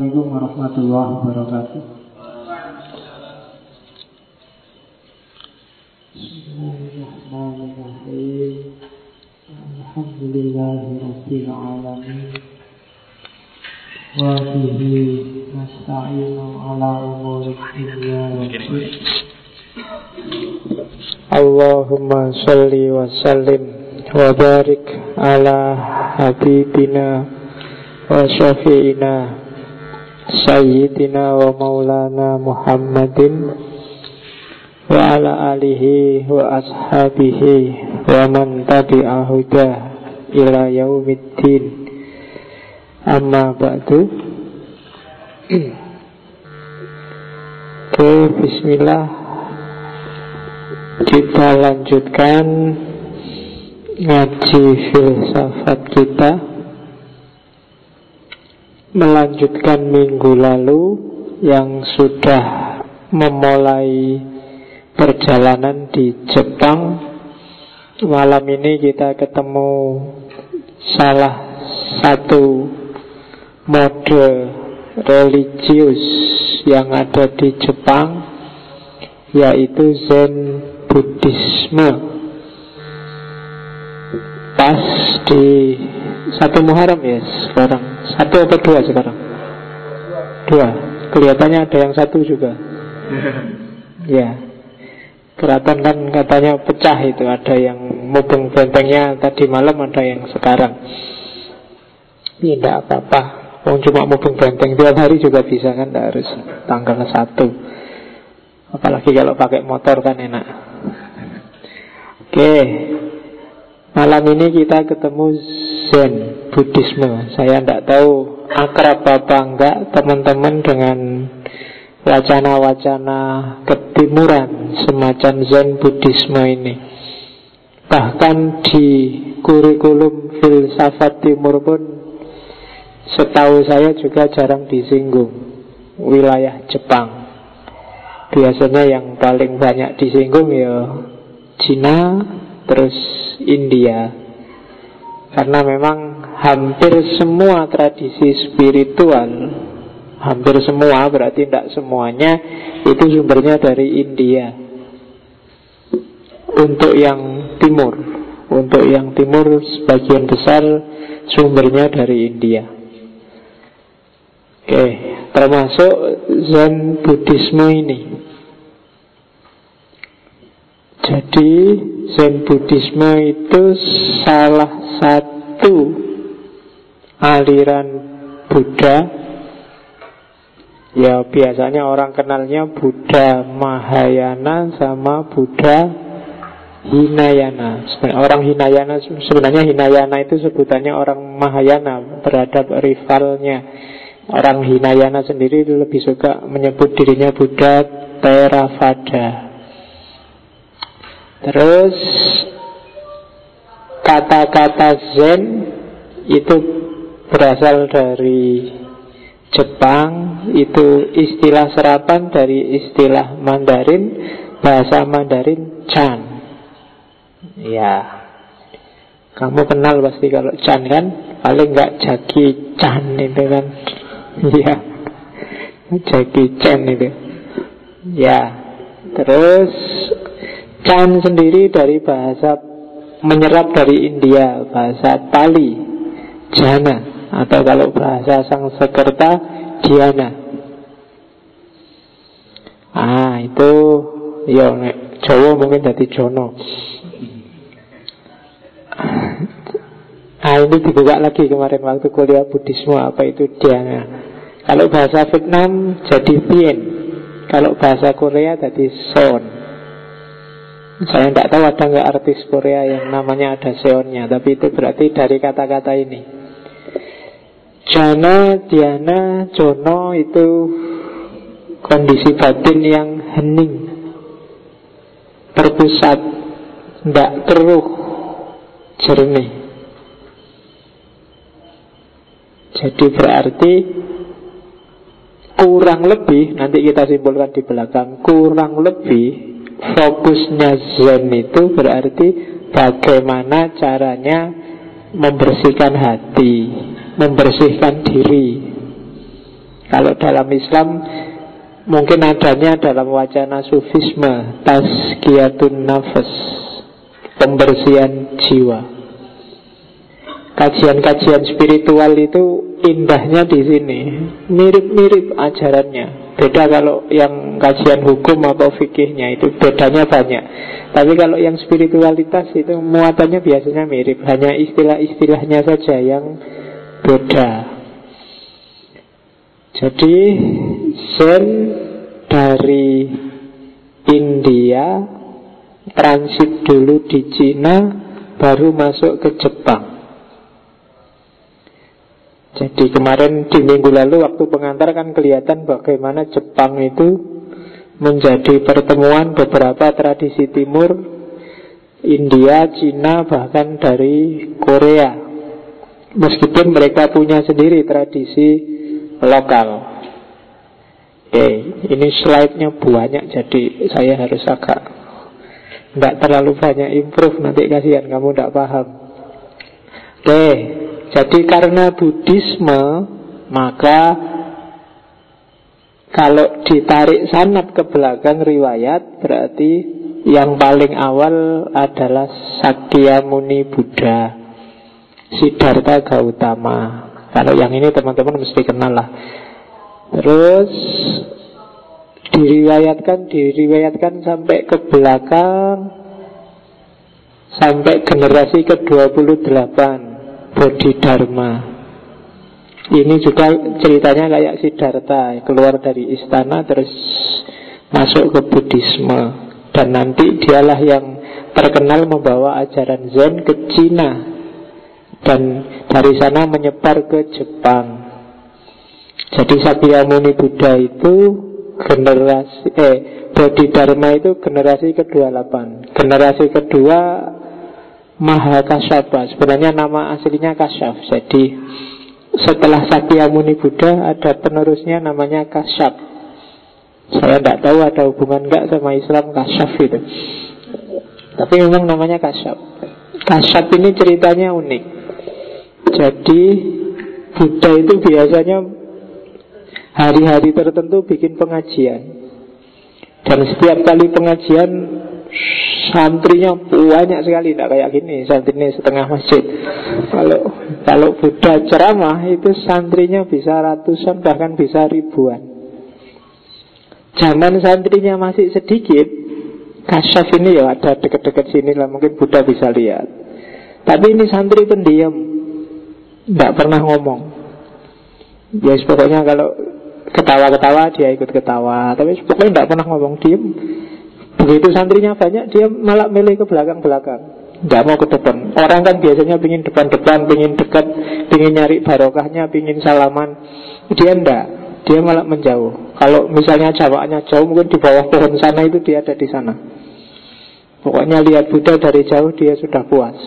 Assalamualaikum warahmatullahi wabarakatuh. Bismillahirrahmanirrahim. Alhamdulillahirabbil alamin. Wa bihi nasta'inu ala umuri dunya. Allahumma salli wa sallim wa barik ala habibina wa syafi'ina Sayyidina wa maulana Muhammadin Wa ala alihi wa ashabihi Wa man tabi'ahuda Ila yaumiddin. Amma ba'du. Oke, bismillah. Kita lanjutkan Ngaji filsafat kita melanjutkan minggu lalu yang sudah memulai perjalanan di Jepang. Malam ini kita ketemu salah satu mode religius yang ada di Jepang, yaitu Zen Buddhisme. Pas di satu Muharram ya sekarang. Satu atau dua sekarang? Dua. Kelihatannya ada yang satu juga. Ya. Keraton kan katanya pecah itu Ada yang mubeng bentengnya tadi malam Ada yang sekarang. Ya tidak apa-apa. Oh, cuma mubeng benteng tiap hari juga bisa kan Tidak harus tanggal satu. Apalagi kalau pakai motor kan enak. Oke Malam ini kita ketemu Zen Buddhisme. Saya tidak tahu akrab apa enggak teman-teman dengan wacana-wacana ketimuran semacam Zen Buddhisme ini. Bahkan di kurikulum filsafat timur pun Setahu saya juga jarang disinggung Wilayah Jepang. Biasanya yang paling banyak disinggung ya Cina Terus India. Karena memang hampir semua tradisi spiritual Hampir semua berarti tidak semuanya Itu sumbernya dari India. Untuk yang timur Untuk yang timur sebagian besar sumbernya dari India. Oke, termasuk Zen Buddhisme ini. Jadi Zen Buddhisme itu salah satu aliran Buddha. Ya biasanya orang kenalnya Buddha Mahayana sama Buddha Hinayana. Orang Hinayana sebenarnya Hinayana itu sebutannya orang Mahayana terhadap rivalnya. Orang Hinayana sendiri lebih suka menyebut dirinya Buddha Theravada Terus kata-kata Zen itu berasal dari Jepang, itu istilah serapan dari istilah Mandarin, bahasa Mandarin Chan. Ya, kamu kenal pasti kalau Chan kan, paling nggak Jaki Chan itu kan, ya, Jaki Chan itu. Ya, terus Chan sendiri dari bahasa menyerap dari India, bahasa Pali, Jana, atau kalau bahasa Sanskerta, Diana. Ah, itu ya Jawa mungkin jadi Jono. Ah, ini dibuka lagi kemarin waktu kuliah Buddhisme apa itu Diana. Kalau bahasa Vietnam jadi Vien. Kalau bahasa Korea jadi Son. Saya tidak tahu ada nggak artis Korea yang namanya ada seonnya, tapi itu berarti dari kata-kata ini. Jana, Diana, Jono itu kondisi batin yang hening, terpusat, tidak keruh, jernih. Jadi berarti kurang lebih nanti kita simpulkan di belakang kurang lebih fokusnya Zen itu berarti bagaimana caranya membersihkan hati, membersihkan diri. Kalau dalam Islam mungkin adanya dalam wacana sufisme tazkiyatun nafas pembersihan jiwa. Kajian-kajian spiritual itu indahnya di sini, mirip-mirip ajarannya. Beda kalau yang kajian hukum atau fikihnya itu bedanya banyak. Tapi kalau yang spiritualitas itu muatannya biasanya mirip, hanya istilah-istilahnya saja yang beda. Jadi Zen dari India transit dulu di Cina baru masuk ke Jepang. Jadi kemarin di minggu lalu waktu pengantar kan kelihatan bagaimana Jepang itu menjadi pertemuan beberapa tradisi timur India, Cina, bahkan dari Korea. Meskipun mereka punya sendiri tradisi lokal. Oke, ini slide-nya banyak jadi saya harus agak tidak terlalu banyak improve. Nanti kasihan kamu tidak paham. Oke, jadi karena Buddhisme Maka Kalau ditarik sanat ke belakang riwayat Berarti yang paling awal adalah Sakya Muni Buddha Siddhartha Gautama. Kalau yang ini teman-teman mesti kenal lah. Terus diriwayatkan diriwayatkan sampai ke belakang sampai generasi ke-28 Bodhidharma. Ini juga ceritanya kayak Siddhartha keluar dari istana terus masuk ke Buddhisme dan nanti dialah yang terkenal membawa ajaran Zen ke Cina dan dari sana menyebar ke Jepang. Jadi Sakyamuni Buddha itu generasi eh Bodhidharma itu generasi ke-28. Generasi kedua Mahakasyapa. Sebenarnya nama aslinya Kasyaf. Jadi setelah Sakyamuni Buddha ada penerusnya namanya Kasyap. Saya tidak tahu ada hubungan enggak sama Islam Kasyaf itu. Tapi memang namanya Kasyap. Kasyap ini ceritanya unik. Jadi Buddha itu biasanya hari-hari tertentu bikin pengajian. Dan setiap kali pengajian santrinya banyak sekali, tidak kayak gini, santrinya setengah masjid. Kalau kalau Buddha ceramah itu santrinya bisa ratusan bahkan bisa ribuan. Zaman santrinya masih sedikit, kasyaf ini ya ada dekat-dekat sini lah mungkin Buddha bisa lihat. Tapi ini santri pendiam, tidak pernah ngomong. Ya pokoknya kalau Ketawa-ketawa dia ikut ketawa Tapi pokoknya tidak pernah ngomong diem Begitu santrinya banyak Dia malah milih ke belakang-belakang. Tidak mau ke depan. Orang kan biasanya pingin depan-depan Pingin dekat Pingin nyari barokahnya Pingin salaman. Dia enggak Dia malah menjauh. Kalau misalnya jawabnya jauh Mungkin di bawah pohon sana itu dia ada di sana. Pokoknya lihat Buddha dari jauh Dia sudah puas.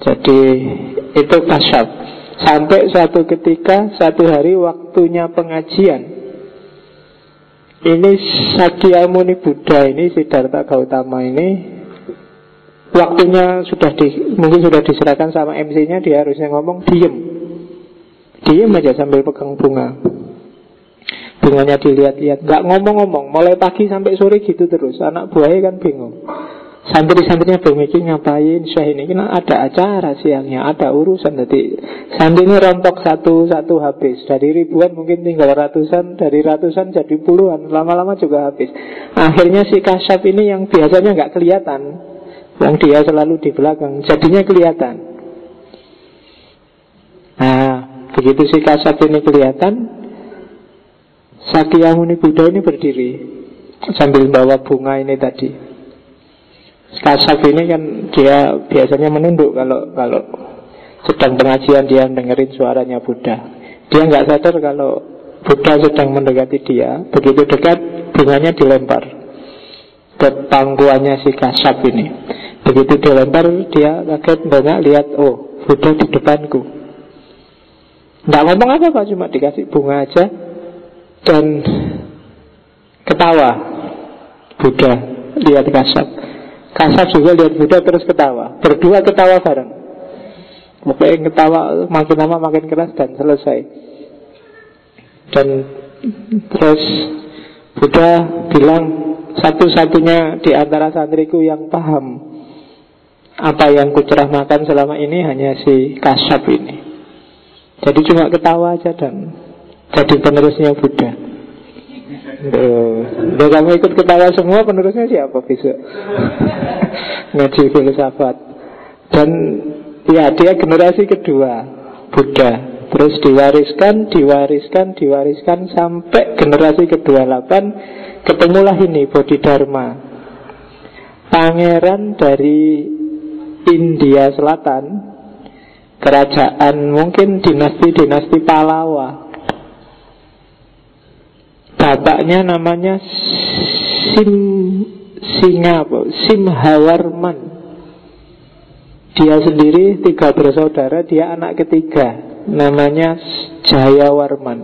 Jadi itu kasyaf Sampai suatu ketika, satu hari waktunya pengajian Ini Sakyamuni Buddha ini, Siddhartha Gautama ini Waktunya sudah di, mungkin sudah diserahkan sama MC-nya Dia harusnya ngomong, diem. Diem aja sambil pegang bunga. Bunganya dilihat-lihat Gak ngomong-ngomong, mulai pagi sampai sore gitu terus. Anak buahnya kan bingung Santri-santrinya bermikir ngapain? Syah ini? Kan ada acara siangnya Ada urusan. Jadi santri ini rontok satu-satu habis. Dari ribuan mungkin tinggal ratusan Dari ratusan jadi puluhan. Lama-lama juga habis. Akhirnya si kasyaf ini yang biasanya nggak kelihatan. Yang dia selalu di belakang. Jadinya kelihatan. Nah begitu si kasyaf ini kelihatan Sakyamuni Buddha ini berdiri. Sambil bawa bunga ini tadi Kasaf ini kan dia biasanya menunduk kalau kalau sedang pengajian dia dengerin suaranya Buddha. Dia nggak sadar kalau Buddha sedang mendekati dia. Begitu dekat bunganya dilempar ke pangkuannya si Kasaf ini. Begitu dilempar dia kaget banyak lihat oh Buddha di depanku. Nggak ngomong apa-apa cuma dikasih bunga aja dan ketawa Buddha lihat Kasaf. Kasar juga lihat Buddha terus ketawa Berdua ketawa bareng Pokoknya ketawa makin lama makin keras dan selesai Dan terus Buddha bilang satu-satunya di antara santriku yang paham apa yang kuceramahkan selama ini hanya si Kasyap ini. Jadi cuma ketawa aja dan jadi penerusnya Buddha. Udah kamu ikut ketawa semua penerusnya siapa besok? Ngaji filsafat. Dan ya dia generasi kedua Buddha. Terus diwariskan, diwariskan, diwariskan sampai generasi ke-28 ketemulah ini Bodhidharma. Pangeran dari India Selatan kerajaan mungkin dinasti-dinasti Palawa bapaknya namanya Sim Singa Simhawarman dia sendiri tiga bersaudara dia anak ketiga. Namanya Jayawarman.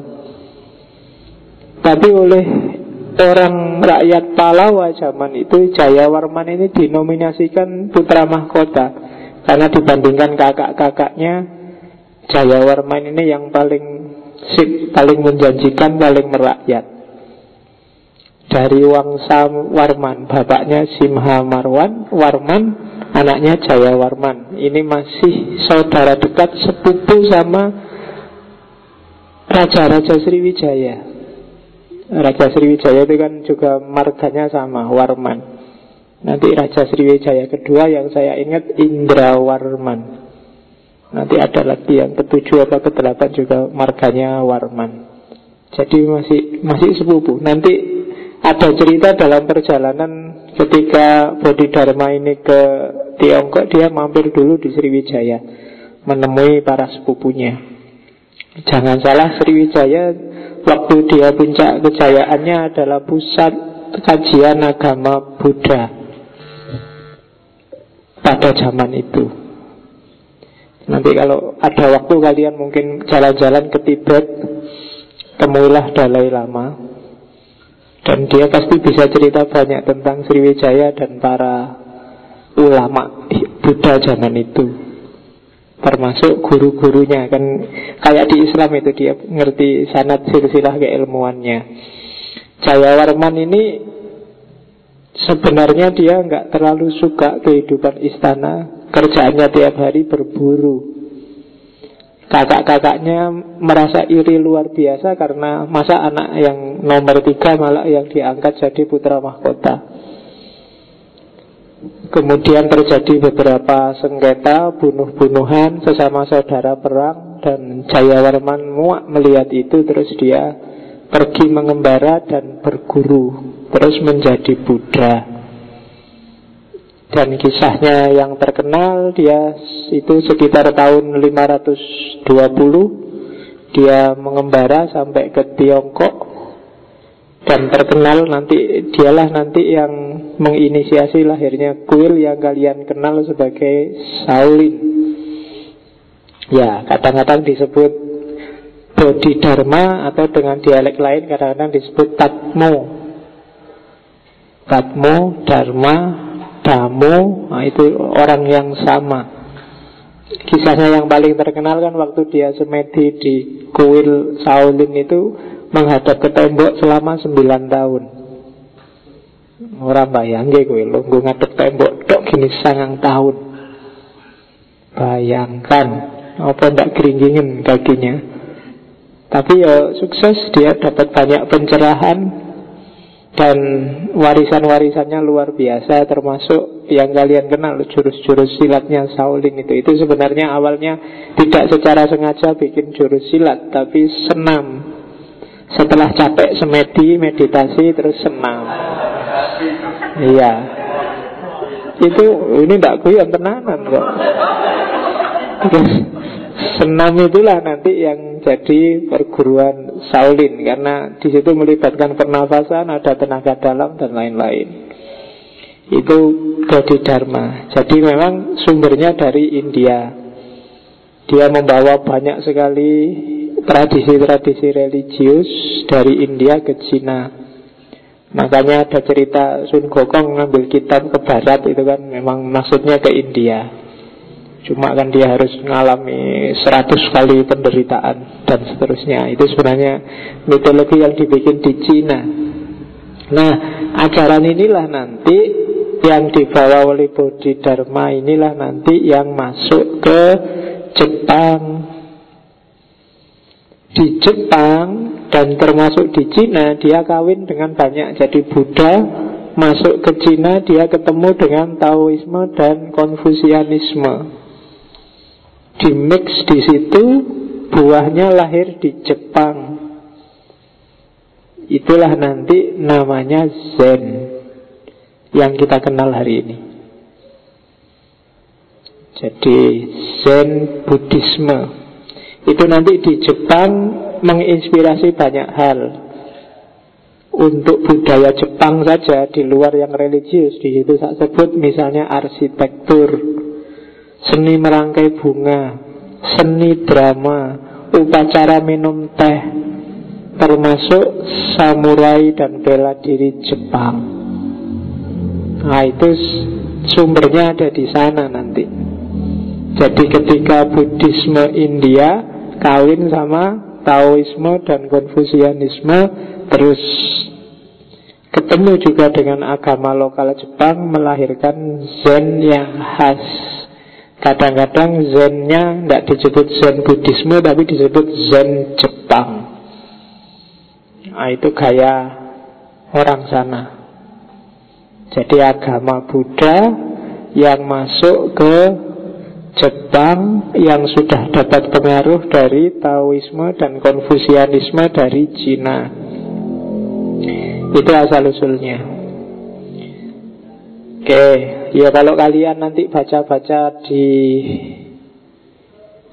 Tapi oleh orang rakyat Palawa zaman itu Jayawarman ini dinominasikan putra mahkota. Karena dibandingkan kakak-kakaknya Jayawarman ini yang paling sip, paling menjanjikan, paling merakyat. Dari Wangsa Warman, bapaknya Simha Marwan, Warman, anaknya Jayawarman. Ini masih saudara dekat sepupu sama Raja-Raja Sriwijaya. Raja Sriwijaya itu kan juga marganya sama, Warman. Nanti Raja Sriwijaya kedua yang saya ingat Indra Warman. Nanti ada lagi yang ketujuh atau kedelapan juga marganya Warman. Jadi masih masih sepupu. Nanti ada cerita dalam perjalanan ketika Bodhidharma ini ke Tiongkok dia mampir dulu di Sriwijaya menemui para sepupunya. Jangan salah Sriwijaya Waktu dia puncak kejayaannya adalah pusat kajian agama Buddha pada zaman itu. Nanti kalau ada waktu kalian mungkin jalan-jalan ke Tibet, temuilah Dalai Lama. Dan dia pasti bisa cerita banyak tentang Sriwijaya dan para ulama Buddha zaman itu. Termasuk guru-gurunya kan kayak di Islam itu dia ngerti sanat silsilah keilmuannya. Jayawarman ini sebenarnya dia nggak terlalu suka kehidupan istana. Kerjaannya tiap hari berburu kakak-kakaknya merasa iri luar biasa karena masa anak yang nomor tiga malah yang diangkat jadi putra mahkota Kemudian terjadi beberapa sengketa, bunuh-bunuhan sesama saudara perang dan Jayawarman muak melihat itu terus dia pergi mengembara dan berguru terus menjadi Buddha. Dan kisahnya yang terkenal dia itu sekitar tahun 520 dia mengembara sampai ke Tiongkok dan terkenal nanti dialah nanti yang menginisiasi lahirnya kuil yang kalian kenal sebagai Shaolin. Ya, kadang-kadang disebut Bodhidharma atau dengan dialek lain kadang-kadang disebut Tatmo. Tatmo, Dharma, Damo, nah itu orang yang sama. Kisahnya yang paling terkenal kan waktu dia semedi di kuil Shaolin itu menghadap ke tembok selama 9 tahun. Orang bayang gue lo gue ngadep tembok dok gini sangang tahun. Bayangkan apa ndak keringgingin kakinya. Tapi ya sukses dia dapat banyak pencerahan dan warisan-warisannya luar biasa termasuk yang kalian kenal jurus-jurus silatnya Shaolin itu itu sebenarnya awalnya tidak secara sengaja bikin jurus silat tapi senam setelah capek semedi, meditasi terus senang. Iya. Itu ini tidak guyon tenanan kok. Senam itulah nanti yang jadi perguruan Shaolin karena di situ melibatkan pernafasan, ada tenaga dalam dan lain-lain. Itu Bodhi Dharma. Jadi memang sumbernya dari India. Dia membawa banyak sekali tradisi-tradisi religius dari India ke Cina. Makanya ada cerita Sun Gokong ngambil kitab ke barat itu kan memang maksudnya ke India. Cuma kan dia harus mengalami 100 kali penderitaan dan seterusnya. Itu sebenarnya mitologi yang dibikin di Cina. Nah, ajaran inilah nanti yang dibawa oleh Bodhidharma inilah nanti yang masuk ke Jepang. Di Jepang dan termasuk di Cina dia kawin dengan banyak jadi Buddha masuk ke Cina dia ketemu dengan Taoisme dan Konfusianisme di mix di situ buahnya lahir di Jepang. Itulah nanti namanya Zen yang kita kenal hari ini. Jadi Zen Buddhisme. Itu nanti di Jepang menginspirasi banyak hal. Untuk budaya Jepang saja di luar yang religius di situ saya sebut misalnya arsitektur seni merangkai bunga, seni drama, upacara minum teh, termasuk samurai dan bela diri Jepang. Nah itu sumbernya ada di sana nanti. Jadi ketika Buddhisme India kawin sama Taoisme dan Konfusianisme terus ketemu juga dengan agama lokal Jepang melahirkan Zen yang khas Kadang-kadang zennya tidak disebut zen Buddhisme tapi disebut zen Jepang. Nah, itu gaya orang sana. Jadi agama Buddha yang masuk ke Jepang yang sudah dapat pengaruh dari Taoisme dan Konfusianisme dari Cina. Itu asal usulnya. Oke, Ya kalau kalian nanti baca-baca di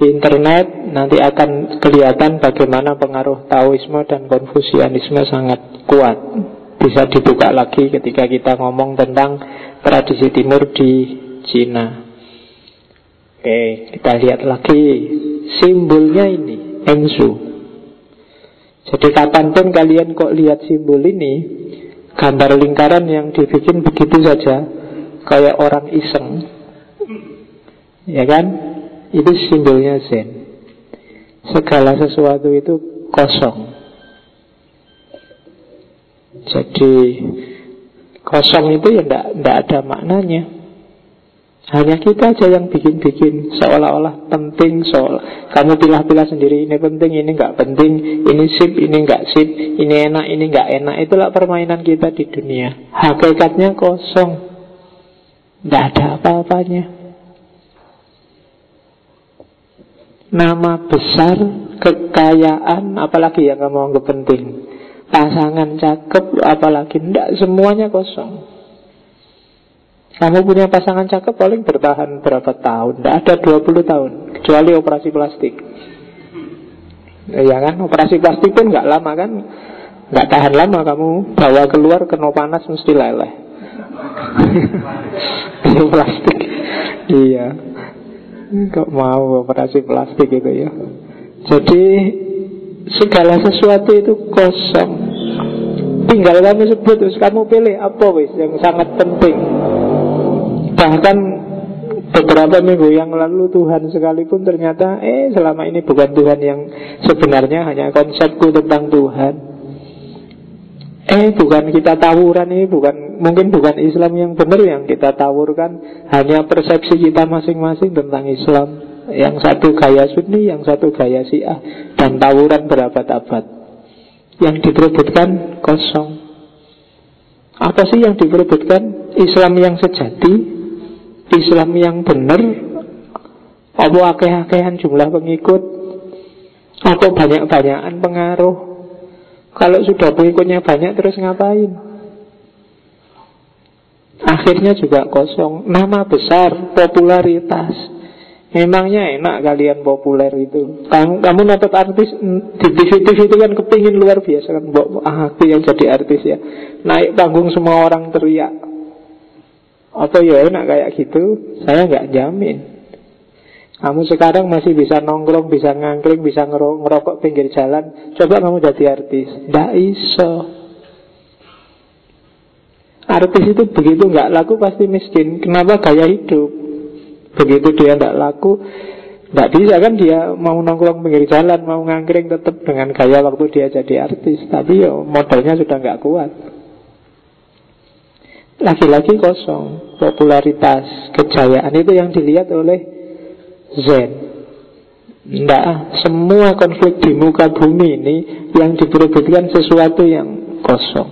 internet Nanti akan kelihatan bagaimana pengaruh Taoisme dan Konfusianisme sangat kuat. Bisa dibuka lagi ketika kita ngomong tentang tradisi timur di Cina. Oke, kita lihat lagi Simbolnya ini, Engsu Jadi kapan pun kalian kok lihat simbol ini Gambar lingkaran yang dibikin begitu saja kayak orang iseng. Ya kan? Itu simbolnya Zen. Segala sesuatu itu kosong. Jadi kosong itu ya tidak ada maknanya. Hanya kita aja yang bikin-bikin seolah-olah penting seolah kamu pilah-pilah sendiri ini penting ini nggak penting ini sip ini nggak sip ini enak ini nggak enak itulah permainan kita di dunia hakikatnya kosong tidak ada apa-apanya. Nama besar, kekayaan, apalagi yang kamu anggap penting. Pasangan cakep, apalagi Tidak, semuanya kosong. Kamu punya pasangan cakep paling bertahan berapa tahun? Tidak ada 20 tahun Kecuali operasi plastik. Ya kan, operasi plastik pun nggak lama kan? Nggak tahan lama kamu bawa keluar kena panas mesti leleh plastik. Iya. Kok mau operasi plastik itu ya? Jadi Segala sesuatu itu kosong. Tinggal kamu sebut Terus kamu pilih apa wis yang sangat penting. Bahkan Beberapa minggu yang lalu Tuhan sekalipun ternyata Eh selama ini bukan Tuhan yang sebenarnya Hanya konsepku tentang Tuhan Eh bukan kita tawuran ini bukan mungkin bukan Islam yang benar yang kita tawurkan hanya persepsi kita masing-masing tentang Islam. Yang satu gaya Sunni, yang satu gaya Syiah dan tawuran berabad-abad. Yang diperebutkan kosong. Apa sih yang diperebutkan? Islam yang sejati, Islam yang benar, apa akeh-akehan jumlah pengikut, atau banyak-banyakan pengaruh, kalau sudah pengikutnya banyak terus ngapain? Akhirnya juga kosong. Nama besar, popularitas. Memangnya enak kalian populer itu? Kamu, kamu nonton artis Di TV-TV itu kan kepingin luar biasa kan? Ah, Aku yang jadi artis ya. Naik panggung semua orang teriak. Atau ya enak kayak gitu? Saya nggak jamin kamu sekarang masih bisa nongkrong, bisa ngangkring, bisa ngerokok pinggir jalan. Coba kamu jadi artis. Tidak iso. Artis itu begitu nggak laku pasti miskin. Kenapa gaya hidup? Begitu dia tidak laku, tidak bisa kan dia mau nongkrong pinggir jalan, mau ngangkring tetap dengan gaya waktu dia jadi artis. Tapi yo modalnya sudah nggak kuat. Lagi-lagi kosong popularitas, kejayaan itu yang dilihat oleh Zen. Tidak, semua konflik di muka bumi ini yang diperebutkan sesuatu yang kosong.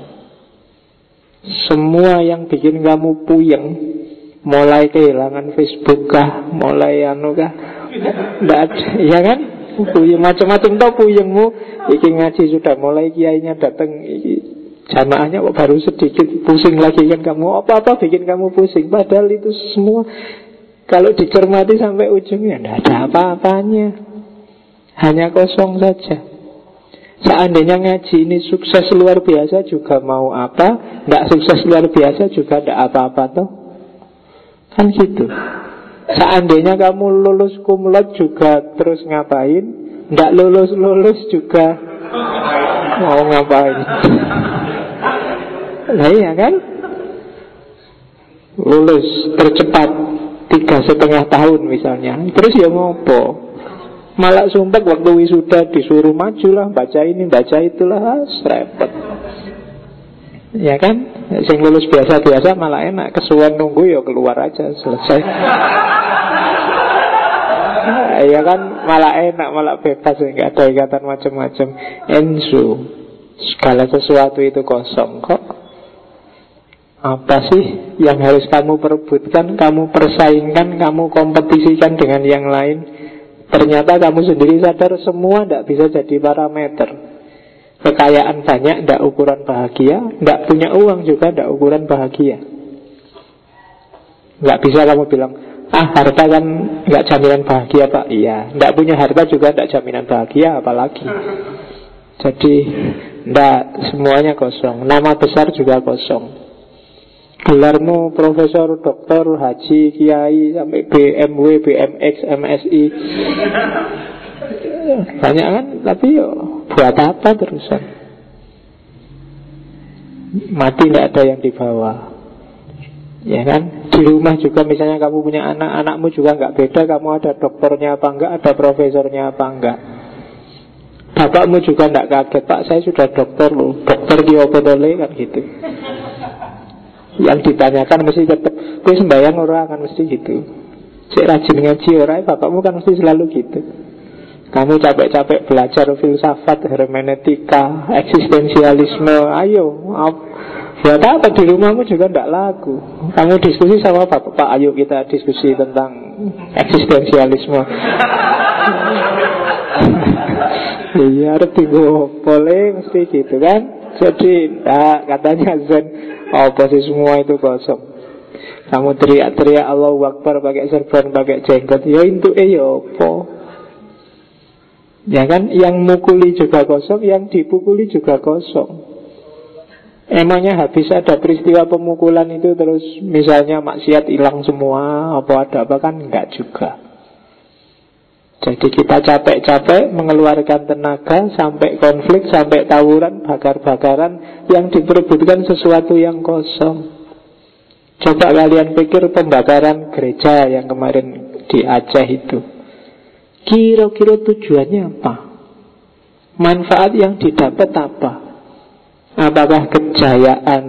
Semua yang bikin kamu puyeng, mulai kehilangan Facebook kah, mulai anu kah, tidak ya kan? Puyeng macam-macam tau puyengmu. Iki ngaji sudah mulai kiainya datang. Iki jamaahnya baru sedikit pusing lagi kan kamu apa-apa bikin kamu pusing. Padahal itu semua kalau dicermati sampai ujungnya tidak ada apa-apanya. Hanya kosong saja. Seandainya ngaji ini sukses luar biasa juga mau apa Tidak sukses luar biasa juga tidak apa-apa toh Kan gitu Seandainya kamu lulus kumlot juga terus ngapain? Tidak lulus-lulus juga mau ngapain? Nah iya kan? Lulus tercepat tiga setengah tahun misalnya. Terus ya ngopo? Malah sumpah waktu wisuda disuruh maju lah Baca ini, baca itulah Serepet Ya kan? Sing lulus biasa-biasa malah enak Kesuan nunggu ya keluar aja Selesai. Ya kan? Malah enak Malah bebas Nggak ada ikatan macam-macam. Ensu Segala sesuatu itu kosong kok apa sih yang harus kamu perebutkan, kamu persaingkan, kamu kompetisikan dengan yang lain? Ternyata kamu sendiri sadar semua tidak bisa jadi parameter. Kekayaan banyak tidak ukuran bahagia, tidak punya uang juga tidak ukuran bahagia. Nggak bisa kamu bilang, ah harta kan nggak jaminan bahagia pak. Iya, tidak punya harta juga tidak jaminan bahagia, apalagi. Jadi, tidak semuanya kosong. Nama besar juga kosong. Gelarmu profesor, dokter, haji, kiai, sampai BMW, BMX, MSI Banyak kan, tapi yo, buat apa terusan? Mati tidak ada yang dibawa. Ya kan? Di rumah juga misalnya kamu punya anak Anakmu juga nggak beda Kamu ada dokternya apa enggak Ada profesornya apa enggak Bapakmu juga tidak kaget Pak saya sudah dokter loh Dokter di kan gitu yang ditanyakan mesti tetap Kue sembahyang orang akan mesti gitu. Cek rajin ngaji orang Bapakmu kan mesti selalu gitu. Kamu capek-capek belajar filsafat Hermeneutika Eksistensialisme Ayo Buat apa di rumahmu juga tidak laku? Kamu diskusi sama Bapak Pak Ayo kita diskusi tentang Eksistensialisme. Iya, harus boleh mesti gitu kan jadi nah, katanya Zen Apa sih semua itu kosong? Kamu teriak-teriak Allah Akbar pakai serban, pakai jenggot. Ya itu eh ya apa? Ya kan Yang mukuli juga kosong Yang dipukuli juga kosong. Emangnya habis ada peristiwa pemukulan itu Terus misalnya maksiat hilang semua Apa ada apa kan Enggak juga jadi kita capek-capek mengeluarkan tenaga sampai konflik, sampai tawuran, bakar-bakaran yang diperebutkan sesuatu yang kosong. Coba kalian pikir pembakaran gereja yang kemarin di Aceh itu. Kira-kira tujuannya apa? Manfaat yang didapat apa? Apakah kejayaan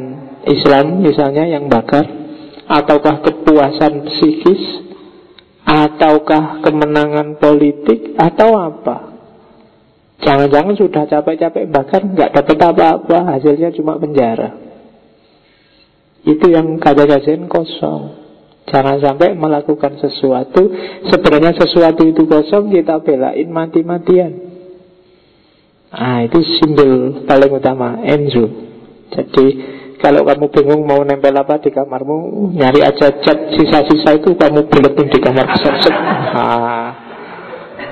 Islam misalnya yang bakar? Ataukah kepuasan psikis? Ataukah kemenangan politik Atau apa? Jangan-jangan sudah capek-capek Bahkan nggak dapat apa-apa Hasilnya cuma penjara. Itu yang kata Gazen kosong. Jangan sampai melakukan sesuatu Sebenarnya sesuatu itu kosong Kita belain mati-matian. Ah itu simbol paling utama Enzo. Jadi kalau kamu bingung mau nempel apa di kamarmu, nyari aja cat sisa-sisa itu kamu buletin di kamar set Nah,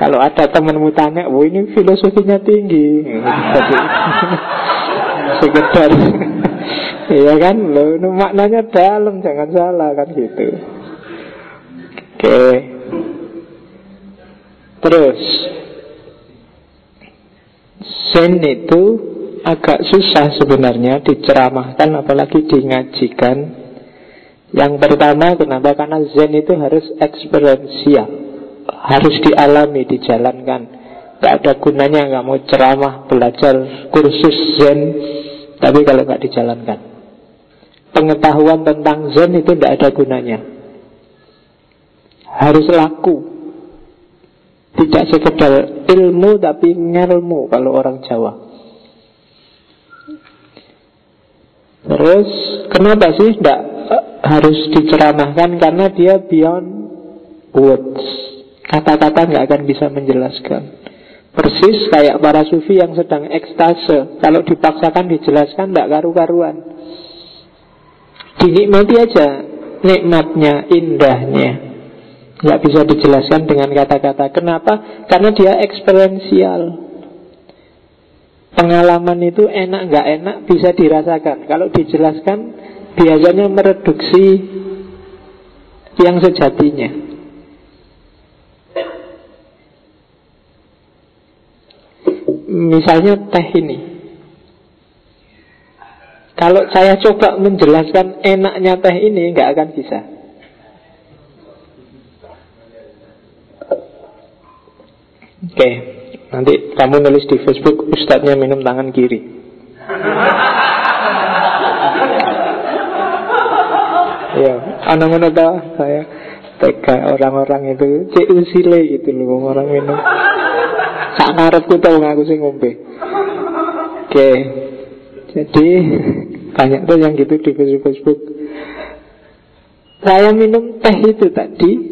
kalau ada temanmu tanya, "Oh, ini filosofinya tinggi." Sekedar Iya kan, lo maknanya dalam, jangan salah kan gitu. Oke. Terus Sen itu agak susah sebenarnya diceramahkan apalagi dingajikan. Yang pertama kenapa? Karena Zen itu harus eksperiensial Harus dialami, dijalankan. Gak ada gunanya nggak mau ceramah, belajar kursus Zen Tapi kalau nggak dijalankan. Pengetahuan tentang Zen itu tidak ada gunanya. Harus laku. Tidak sekedar ilmu tapi ngelmu kalau orang Jawa Terus kenapa sih tidak harus diceramahkan karena dia beyond words. Kata-kata nggak akan bisa menjelaskan. Persis kayak para sufi yang sedang ekstase. Kalau dipaksakan dijelaskan tidak karu-karuan. Dinikmati aja nikmatnya, indahnya. Nggak bisa dijelaskan dengan kata-kata. Kenapa? Karena dia eksperiensial. Pengalaman itu enak nggak enak bisa dirasakan. Kalau dijelaskan biasanya mereduksi yang sejatinya. Misalnya teh ini. Kalau saya coba menjelaskan enaknya teh ini nggak akan bisa. Oke. Okay. Nanti kamu nulis di Facebook Ustadznya minum tangan kiri Ya, anak mana tahu saya tega orang-orang itu cek usile gitu loh orang minum. Sak ngarepku tahu ngaku sih ngombe. Oke. Jadi banyak tuh yang gitu di Facebook Facebook. Saya minum teh itu tadi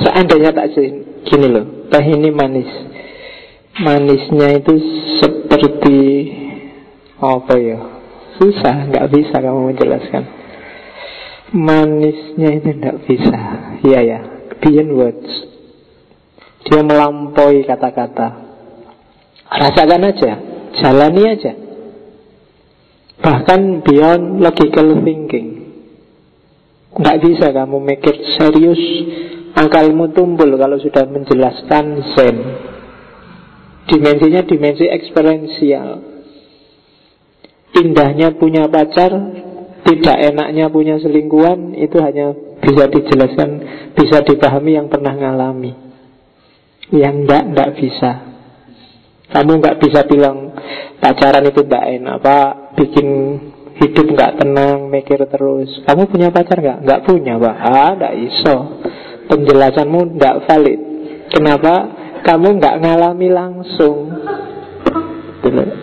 Seandainya tak gini loh teh ini manis. Manisnya itu seperti Apa ya? Susah, nggak bisa kamu menjelaskan. Manisnya itu nggak bisa. Iya ya, beyond words Dia melampaui kata-kata. Rasakan aja Jalani aja. Bahkan beyond logical thinking. Nggak bisa kamu mikir serius Akalmu tumpul kalau sudah menjelaskan Zen. Dimensinya dimensi eksperensial. Indahnya punya pacar Tidak enaknya punya selingkuhan Itu hanya bisa dijelaskan Bisa dipahami yang pernah ngalami. Yang enggak, enggak bisa. Kamu enggak bisa bilang Pacaran itu enggak enak Pak. Bikin hidup enggak tenang Mikir terus. Kamu punya pacar enggak? Enggak punya Pak. Ah, enggak iso penjelasanmu tidak valid. Kenapa? Kamu nggak ngalami langsung.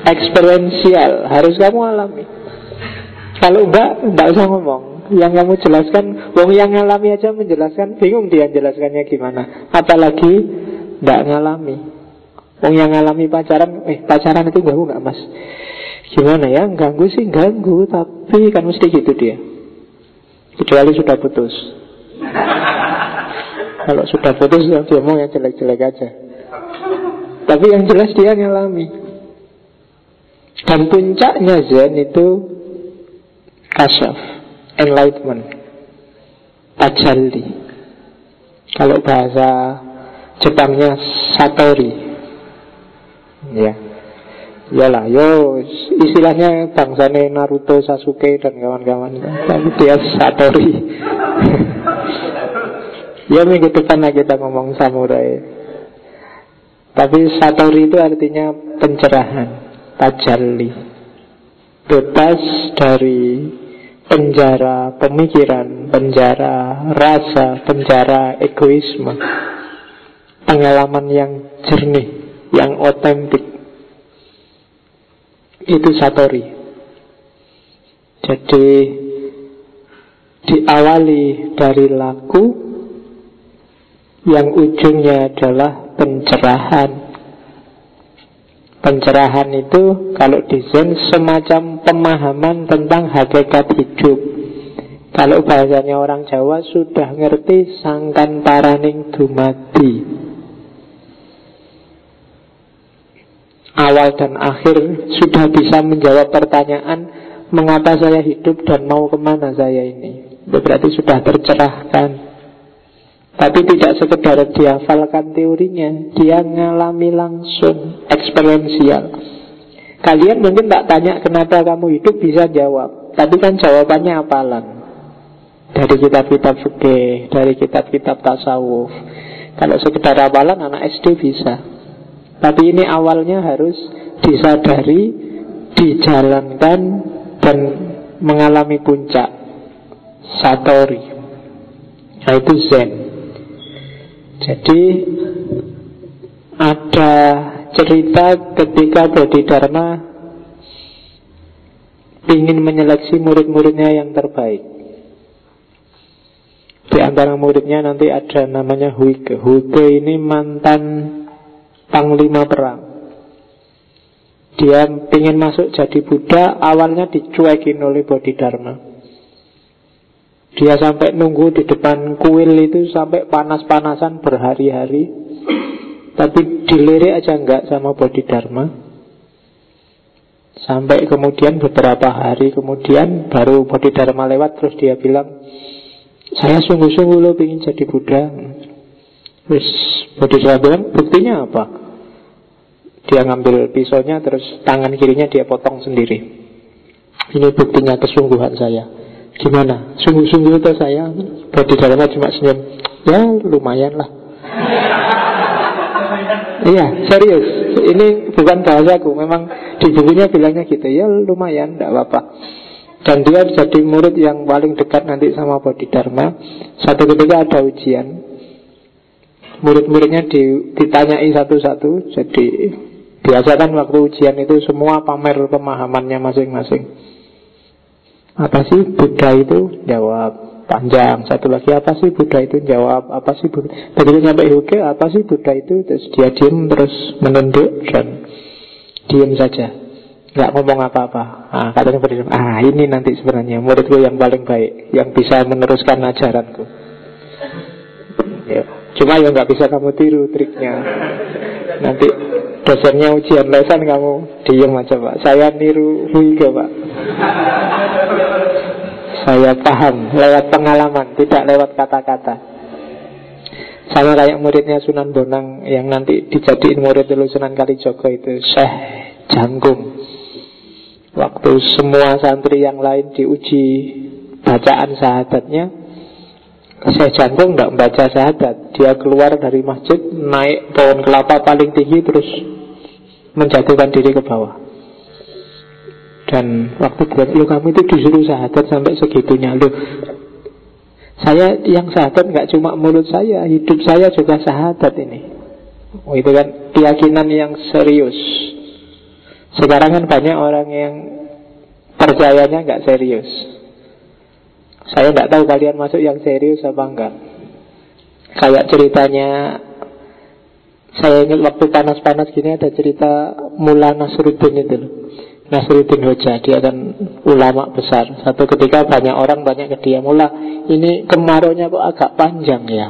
Eksperiensial harus kamu alami. Kalau enggak, enggak usah ngomong. Yang kamu jelaskan, wong yang ngalami aja menjelaskan, bingung dia jelaskannya gimana. Apalagi enggak ngalami. Wong yang ngalami pacaran, eh pacaran itu ganggu nggak mas? Gimana ya? Ganggu sih ganggu, tapi kan mesti gitu dia. Kecuali sudah putus. Kalau sudah putus yang dia mau yang jelek-jelek aja. Tapi yang jelas dia ngalami. Dan puncaknya Zen itu Kasyaf Enlightenment. Tajalli. Kalau bahasa Jepangnya Satori. Ya. Yalah, yo istilahnya bangsane Naruto, Sasuke dan kawan-kawan. Tapi dia Satori. Ya minggu depan kita ngomong samurai. Tapi satori itu artinya pencerahan Tajalli. Bebas dari penjara pemikiran Penjara rasa, penjara egoisme. Pengalaman yang jernih Yang otentik. Itu satori. Jadi diawali dari laku yang ujungnya adalah pencerahan. Pencerahan itu kalau di Zen semacam pemahaman tentang hakikat hidup. Kalau bahasanya orang Jawa sudah ngerti sangkan paraning dumadi. Awal dan akhir sudah bisa menjawab pertanyaan mengapa saya hidup dan mau ke mana saya ini. Berarti sudah tercerahkan. Tapi tidak sekedar dihafalkan teorinya Dia ngalami langsung Eksperiensial Kalian mungkin tak tanya kenapa kamu hidup bisa jawab Tapi kan jawabannya apalan Dari kitab-kitab fikih, dari kitab-kitab tasawuf. Kalau sekedar hafalan anak SD bisa. Tapi ini awalnya harus disadari, dijalankan, dan mengalami puncak. Satori. Nah itu Zen. Jadi ada cerita ketika Bodhidharma ingin menyeleksi murid-muridnya yang terbaik. Di antara muridnya nanti ada namanya Huike. Huike ini mantan panglima perang. Dia ingin masuk jadi Buddha, awalnya dicuekin oleh Bodhidharma. Dia sampai nunggu di depan kuil itu sampai panas-panasan berhari-hari. Tapi dilirik aja enggak sama Bodhidharma. Sampai kemudian beberapa hari kemudian baru Bodhidharma lewat terus dia bilang, saya sungguh-sungguh lo ingin jadi Buddha. Terus Bodhidharma bilang, buktinya apa? Dia ngambil pisaunya terus tangan kirinya dia potong sendiri. Ini buktinya kesungguhan saya. Gimana? Sungguh-sungguh itu saya Bodhidharma cuma senyum Ya lumayan lah Iya, serius. Ini bukan bahasaku. Memang di bukunya bilangnya gitu. Ya lumayan, tidak apa-apa. Dan dia jadi murid yang paling dekat nanti sama Bodhidharma. Satu ketika ada ujian. Murid-muridnya ditanyai satu-satu. Jadi biasa kan waktu ujian itu semua pamer pemahamannya masing-masing. Apa sih Buddha itu? Jawab panjang. Satu lagi apa sih Buddha itu jawab apa sih Buddha? Begitu sampai Huke apa sih Buddha itu? Terus dia diam terus menunduk dan diam saja, nggak ngomong apa-apa. Ah katanya Buddha, ah ini nanti sebenarnya muridku yang paling baik, yang bisa meneruskan ajaranku. Ya. Cuma yang nggak bisa kamu tiru triknya. Nanti dosennya ujian lesan kamu diem aja pak. Saya niru Huike pak. Saya paham lewat pengalaman, tidak lewat kata-kata. Sama kayak muridnya Sunan Bonang yang nanti dijadiin murid dulu Sunan Kalijogo itu Syekh Janggung. Waktu semua santri yang lain diuji bacaan sahadatnya, Syekh Janggung tidak membaca sahadat. Dia keluar dari masjid, naik pohon kelapa paling tinggi terus menjatuhkan diri ke bawah. Dan waktu buat lu kamu itu disuruh sahadat sampai segitunya. Lu Saya yang sahadat nggak cuma mulut saya Hidup saya juga sahadat ini. Oh, Itu kan keyakinan yang serius. Sekarang kan banyak orang yang Percayanya nggak serius. Saya nggak tahu kalian masuk yang serius apa enggak. Kayak ceritanya Saya ingat waktu panas-panas gini ada cerita Mula Nasruddin itu loh Nasruddin Hoja Dia kan ulama besar. Satu ketika banyak orang banyak ke dia. Mula ini kemaraunya kok agak panjang ya.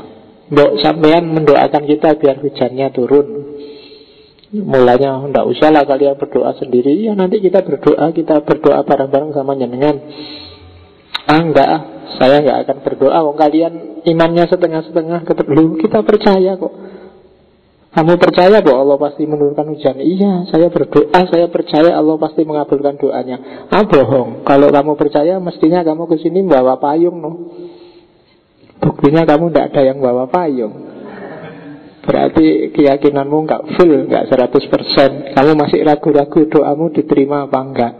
Mbok sampean mendoakan kita biar hujannya turun. Mulanya tidak usah lah kalian berdoa sendiri. Ya nanti kita berdoa Kita berdoa bareng-bareng sama jenengan. Ah enggak Saya enggak akan berdoa. Wong kalian imannya setengah-setengah Kita percaya kok kamu percaya bahwa Allah pasti menurunkan hujan? Iya, saya berdoa, saya percaya Allah pasti mengabulkan doanya. Ah, bohong. Kalau kamu percaya, mestinya kamu ke sini bawa payung, no. Buktinya kamu tidak ada yang bawa payung. Berarti keyakinanmu nggak full, nggak 100%. Kamu masih ragu-ragu doamu diterima apa enggak.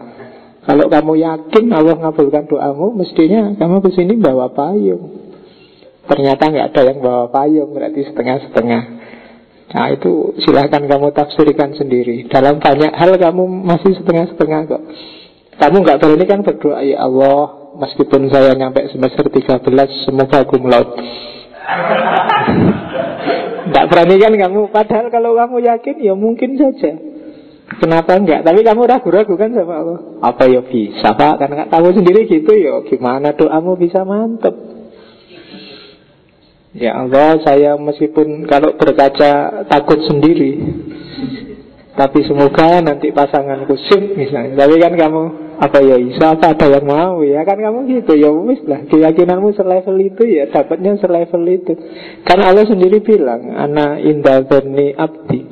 Kalau kamu yakin Allah mengabulkan doamu, mestinya kamu ke sini bawa payung. Ternyata nggak ada yang bawa payung, berarti setengah-setengah. Nah itu silahkan kamu tafsirkan sendiri. Dalam banyak hal kamu masih setengah-setengah kok. Kamu nggak berani kan berdoa Ya Allah Meskipun saya nyampe semester 13 Semoga kumlaut Tidak berani kan kamu? Padahal kalau kamu yakin ya mungkin saja. Kenapa enggak? Tapi kamu ragu-ragu kan sama Allah. Apa ya bisa pak? Karena kamu sendiri gitu ya Gimana doamu bisa mantep Ya Allah, saya meskipun kalau berkaca takut sendiri Tapi semoga nanti pasanganku sip misalnya. Tapi kan kamu, apa ya bisa, apa ada yang mau? Ya kan kamu gitu, ya wis lah Keyakinanmu selevel itu ya, dapatnya selevel itu. Kan Allah sendiri bilang Anak indah berni abdi.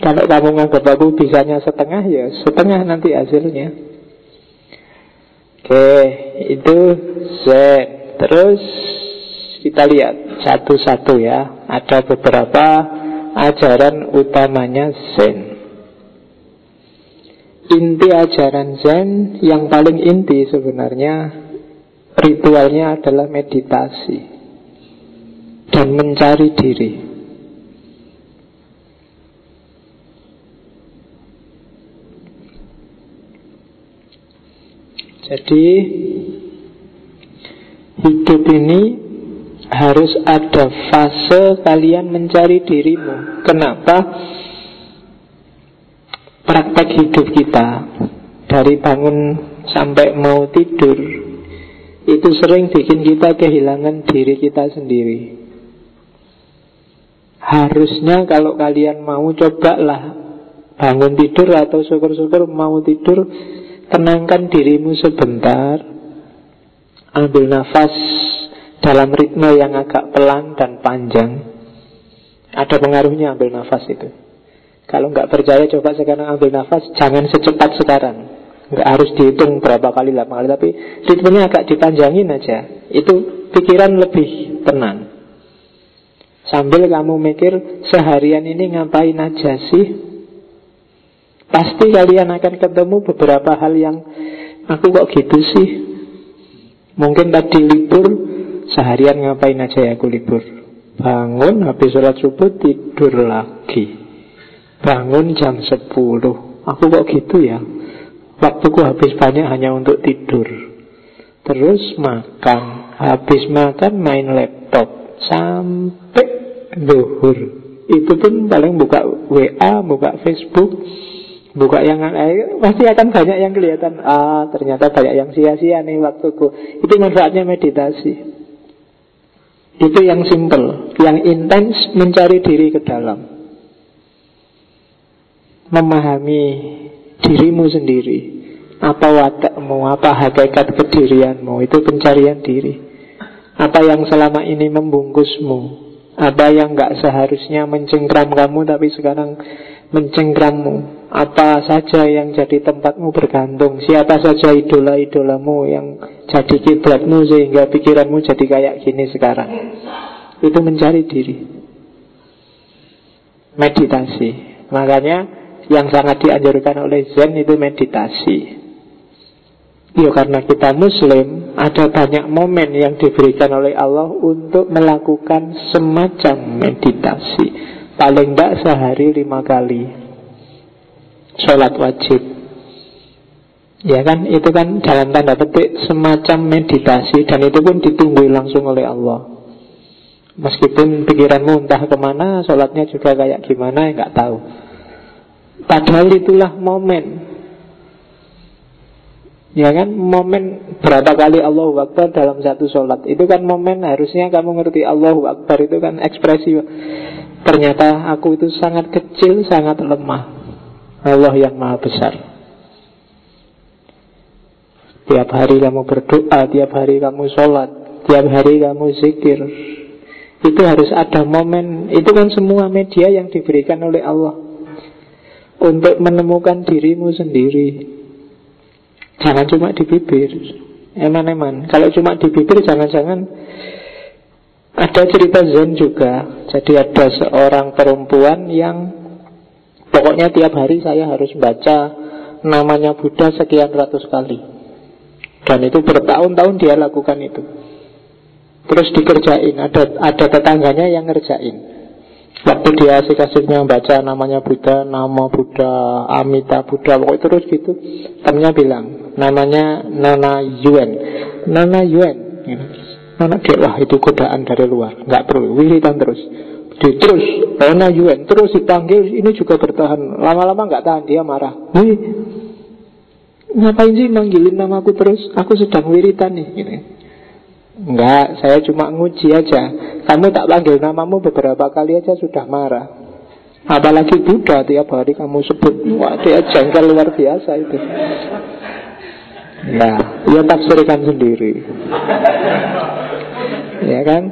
Kalau kamu nganggap aku bisanya setengah ya Setengah nanti hasilnya. Oke, itu Z. Terus kita lihat satu-satu ya. Ada beberapa ajaran utamanya Zen. Inti ajaran Zen yang paling inti sebenarnya ritualnya adalah meditasi dan mencari diri. Jadi hidup ini harus ada fase kalian mencari dirimu. Kenapa? praktek hidup kita dari bangun sampai mau tidur itu sering bikin kita kehilangan diri kita sendiri. Harusnya kalau kalian mau cobalah bangun tidur atau syukur-syukur mau tidur tenangkan dirimu sebentar. Ambil nafas dalam ritme yang agak pelan dan panjang. Ada pengaruhnya ambil nafas itu. Kalau nggak percaya coba sekarang ambil nafas Jangan secepat sekarang. Nggak harus dihitung berapa kali, lah kali Tapi ritmenya agak dipanjangin aja. Itu pikiran lebih tenang. Sambil kamu mikir Seharian ini ngapain aja sih? Pasti kalian akan ketemu beberapa hal yang Aku kok gitu sih? Mungkin tadi libur Seharian ngapain aja ya aku libur? Bangun habis sholat subuh tidur lagi. Bangun jam 10 Aku kok gitu ya? Waktuku habis banyak hanya untuk tidur. Terus makan. Habis makan main laptop. Sampai duhur. Itu pun paling buka WA Buka Facebook Buka yang eh, Pasti akan banyak yang kelihatan Ah ternyata banyak yang sia-sia nih waktuku. Itu manfaatnya meditasi Itu yang simple Yang intens mencari diri ke dalam. Memahami dirimu sendiri. Apa watakmu, apa hakikat kedirianmu itu pencarian diri. Apa yang selama ini membungkusmu. Apa yang gak seharusnya mencengkram kamu tapi sekarang mencengkrammu. Apa saja yang jadi tempatmu bergantung. Siapa saja idola-idolamu yang jadi kiblatmu sehingga pikiranmu jadi kayak gini sekarang. Itu mencari diri. Meditasi. Makanya yang sangat dianjurkan oleh Zen itu meditasi. Ya karena kita muslim Ada banyak momen yang diberikan oleh Allah Untuk melakukan semacam meditasi Paling tidak sehari lima kali. Sholat wajib. Ya kan, itu kan dalam tanda petik semacam meditasi Dan itu pun ditunggu langsung oleh Allah. Meskipun pikiranmu entah ke mana Sholatnya juga kayak gimana, nggak tahu. Padahal itulah momen. Ya kan? Momen berapa kali Allahu Akbar dalam satu sholat. Itu kan momen harusnya kamu ngerti Allahu Akbar. Itu kan ekspresi Ternyata aku itu sangat kecil, sangat lemah Allah yang maha besar Tiap hari kamu berdoa, tiap hari kamu sholat Tiap hari kamu zikir Itu harus ada momen Itu kan semua media yang diberikan oleh Allah untuk menemukan dirimu sendiri. Jangan cuma di bibir. Eman-eman. Kalau cuma di bibir jangan-jangan ada cerita Zen juga. Jadi ada seorang perempuan yang pokoknya tiap hari saya harus baca namanya Buddha sekian ratus kali. Dan itu bertahun-tahun dia lakukan itu. Terus dikerjain, ada ada tetangganya yang ngerjain. Waktu dia asik-asiknya baca namanya Buddha, nama Buddha, Amita Buddha, pokoknya terus gitu. Temennya bilang, namanya Nana Yuen. Nana Yuen. Nana dia, wah itu godaan dari luar. Nggak perlu, wiritan terus. Di, terus, Nana Yuen. Terus dipanggil, ini juga bertahan. Lama-lama nggak tahan, dia marah. Wih, ngapain sih manggilin namaku terus? Aku sedang wiritan nih. Gitu. Enggak, saya cuma nguji aja. Kamu tak panggil namamu beberapa kali aja sudah marah. Apalagi Buddha tiap hari kamu sebut, wah dia jengkel luar biasa itu. Nah, ya tafsirkan sendiri. Ya kan?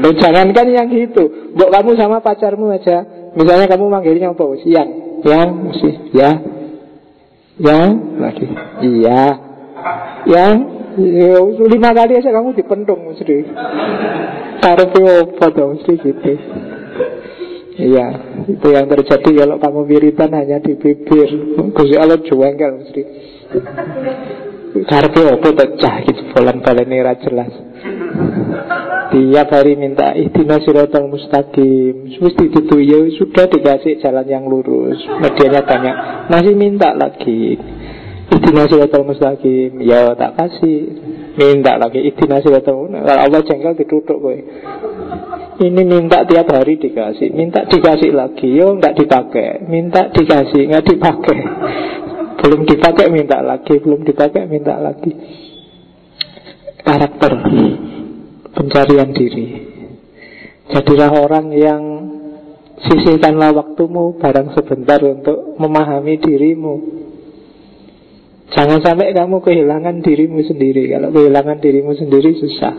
Lo jangankan yang gitu. Bok kamu sama pacarmu aja. Misalnya kamu manggilnya apa? Siang. Yang, mesti ya. Yang lagi. Iya. Yang Ya, lima kali aja kamu dipendung mesti. Karepe apa dong mesti gitu. Iya, itu yang terjadi kalau kamu wiritan hanya di bibir. Gusti Allah juengkel mesti. Karepe apa pecah gitu bolan-bolan ini jelas. Tiap hari minta ihtina sirotol mustaqim. Mesti itu ya sudah dikasih jalan yang lurus. Medianya banyak. Masih minta lagi Ihtina sirotol mustaqim. Ya tak kasih. Minta lagi ihtina sirotol Kalau Allah jengkel ditutup gue ini minta tiap hari dikasih Minta dikasih lagi Yo nggak dipakai. Minta dikasih nggak dipakai Belum dipakai minta lagi. Belum dipakai minta lagi. Karakter. Pencarian diri. Jadilah orang yang Sisihkanlah waktumu Barang sebentar untuk memahami dirimu. Jangan sampai kamu kehilangan dirimu sendiri. Kalau kehilangan dirimu sendiri susah.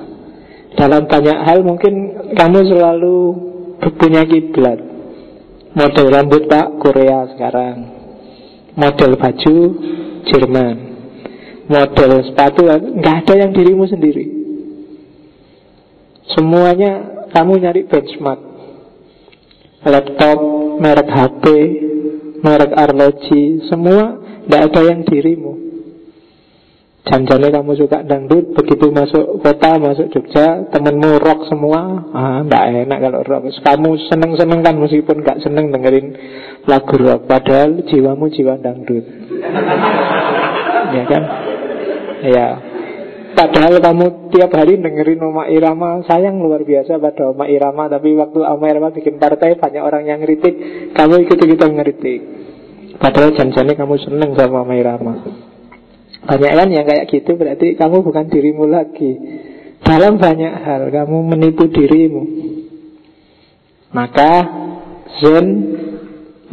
Dalam banyak hal mungkin kamu selalu punya kiblat. Model rambut Pak Korea sekarang. Model baju Jerman. Model sepatu nggak ada yang dirimu sendiri. Semuanya kamu nyari benchmark. Laptop, merek HP, merek arloji, semua tidak ada yang dirimu. Janjane kamu suka dangdut Begitu masuk kota, masuk Jogja Temenmu rock semua ah, Nggak enak kalau rock. Kamu seneng-seneng kan Meskipun gak seneng dengerin lagu rock Padahal jiwamu jiwa dangdut. Ya kan? Ya. Padahal kamu tiap hari dengerin Oma Irama Sayang luar biasa pada Oma Irama Tapi waktu Oma Irama bikin partai Banyak orang yang ngeritik Kamu ikut-ikutan ngeritik. Padahal janjane kamu seneng sama Oma Irama banyak kan yang kayak gitu berarti kamu bukan dirimu lagi. Dalam banyak hal kamu menipu dirimu. Maka Zen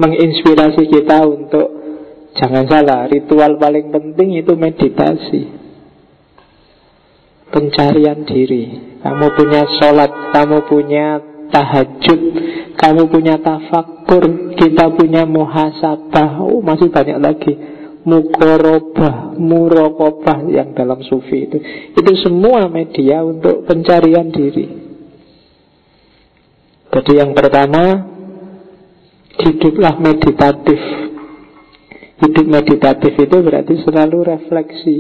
menginspirasi kita untuk Jangan salah, ritual paling penting itu meditasi. Pencarian diri. Kamu punya sholat, kamu punya tahajud Kamu punya tafakur Kita punya muhasabah. Oh masih banyak lagi mukorobah, murokobah yang dalam sufi itu. Itu semua media untuk pencarian diri. Jadi yang pertama, hiduplah meditatif. Hidup meditatif itu berarti selalu refleksi.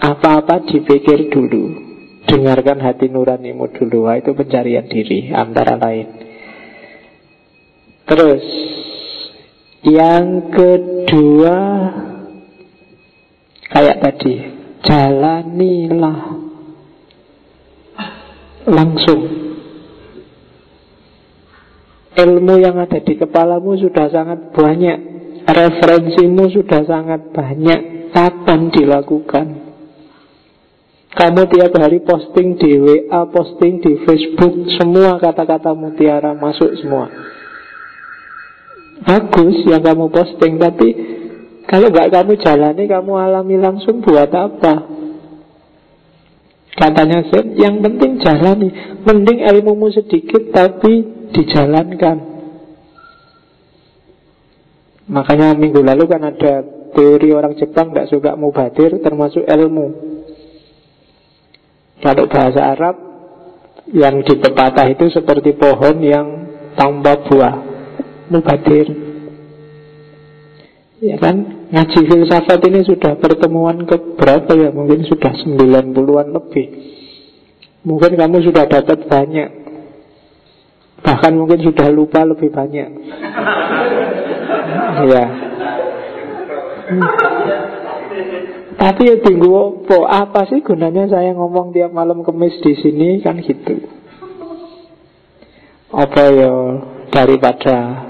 Apa-apa dipikir dulu. Dengarkan hati nuranimu dulu. Itu pencarian diri antara lain. Terus yang kedua Kayak tadi Jalanilah Langsung. Ilmu yang ada di kepalamu sudah sangat banyak Referensimu sudah sangat banyak. Kapan dilakukan? Kamu tiap hari posting di WA, posting di Facebook Semua kata-kata mutiara masuk semua Bagus yang kamu posting Tapi kalau nggak kamu jalani Kamu alami langsung buat apa? Katanya Zen Yang penting jalani. Mending ilmumu sedikit Tapi dijalankan. Makanya minggu lalu kan ada Teori orang Jepang tidak suka mubadir Termasuk ilmu. Kalau bahasa Arab Yang di pepatah itu seperti pohon yang tanpa buah mubadir. Ya kan? Ngaji filsafat ini sudah pertemuan ke berapa ya? Mungkin sudah 90-an lebih. Mungkin kamu sudah dapat banyak. Bahkan mungkin sudah lupa lebih banyak. Ya. Tapi ya tunggu apa? Apa sih gunanya saya ngomong tiap malam kemis di sini? Kan gitu? Apa ya? Daripada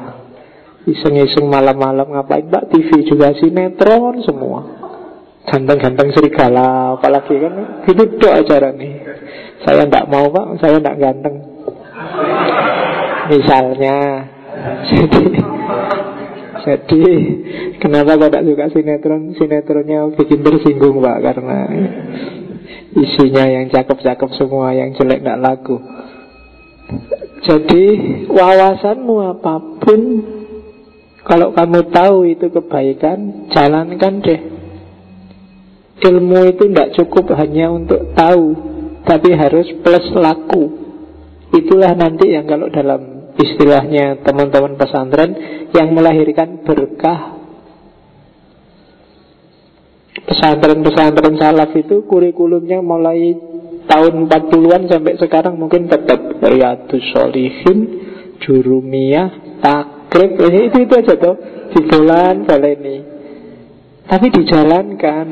Iseng-iseng malam-malam ngapain? Mbak TV juga sinetron semua. Ganteng-ganteng serigala Apalagi kan gitu doh acara nih Saya tidak mau Pak. Saya tidak ganteng. Misalnya. Jadi Jadi Kenapa kok tidak suka sinetron? Sinetronnya bikin tersinggung Pak Karena Isinya yang cakep-cakep semua Yang jelek tidak laku. Jadi Wawasanmu apa pun kalau kamu tahu itu kebaikan, jalankan deh. ilmu itu tidak cukup hanya untuk tahu, tapi harus plus laku. Itulah nanti yang kalau dalam istilahnya teman-teman pesantren yang melahirkan berkah. Pesantren-pesantren salaf itu kurikulumnya mulai tahun 40-an sampai sekarang mungkin tetap Riyadus Solihin, Jurumiyah, Takrib, itu itu aja tuh, di bulan baleni. Tapi dijalankan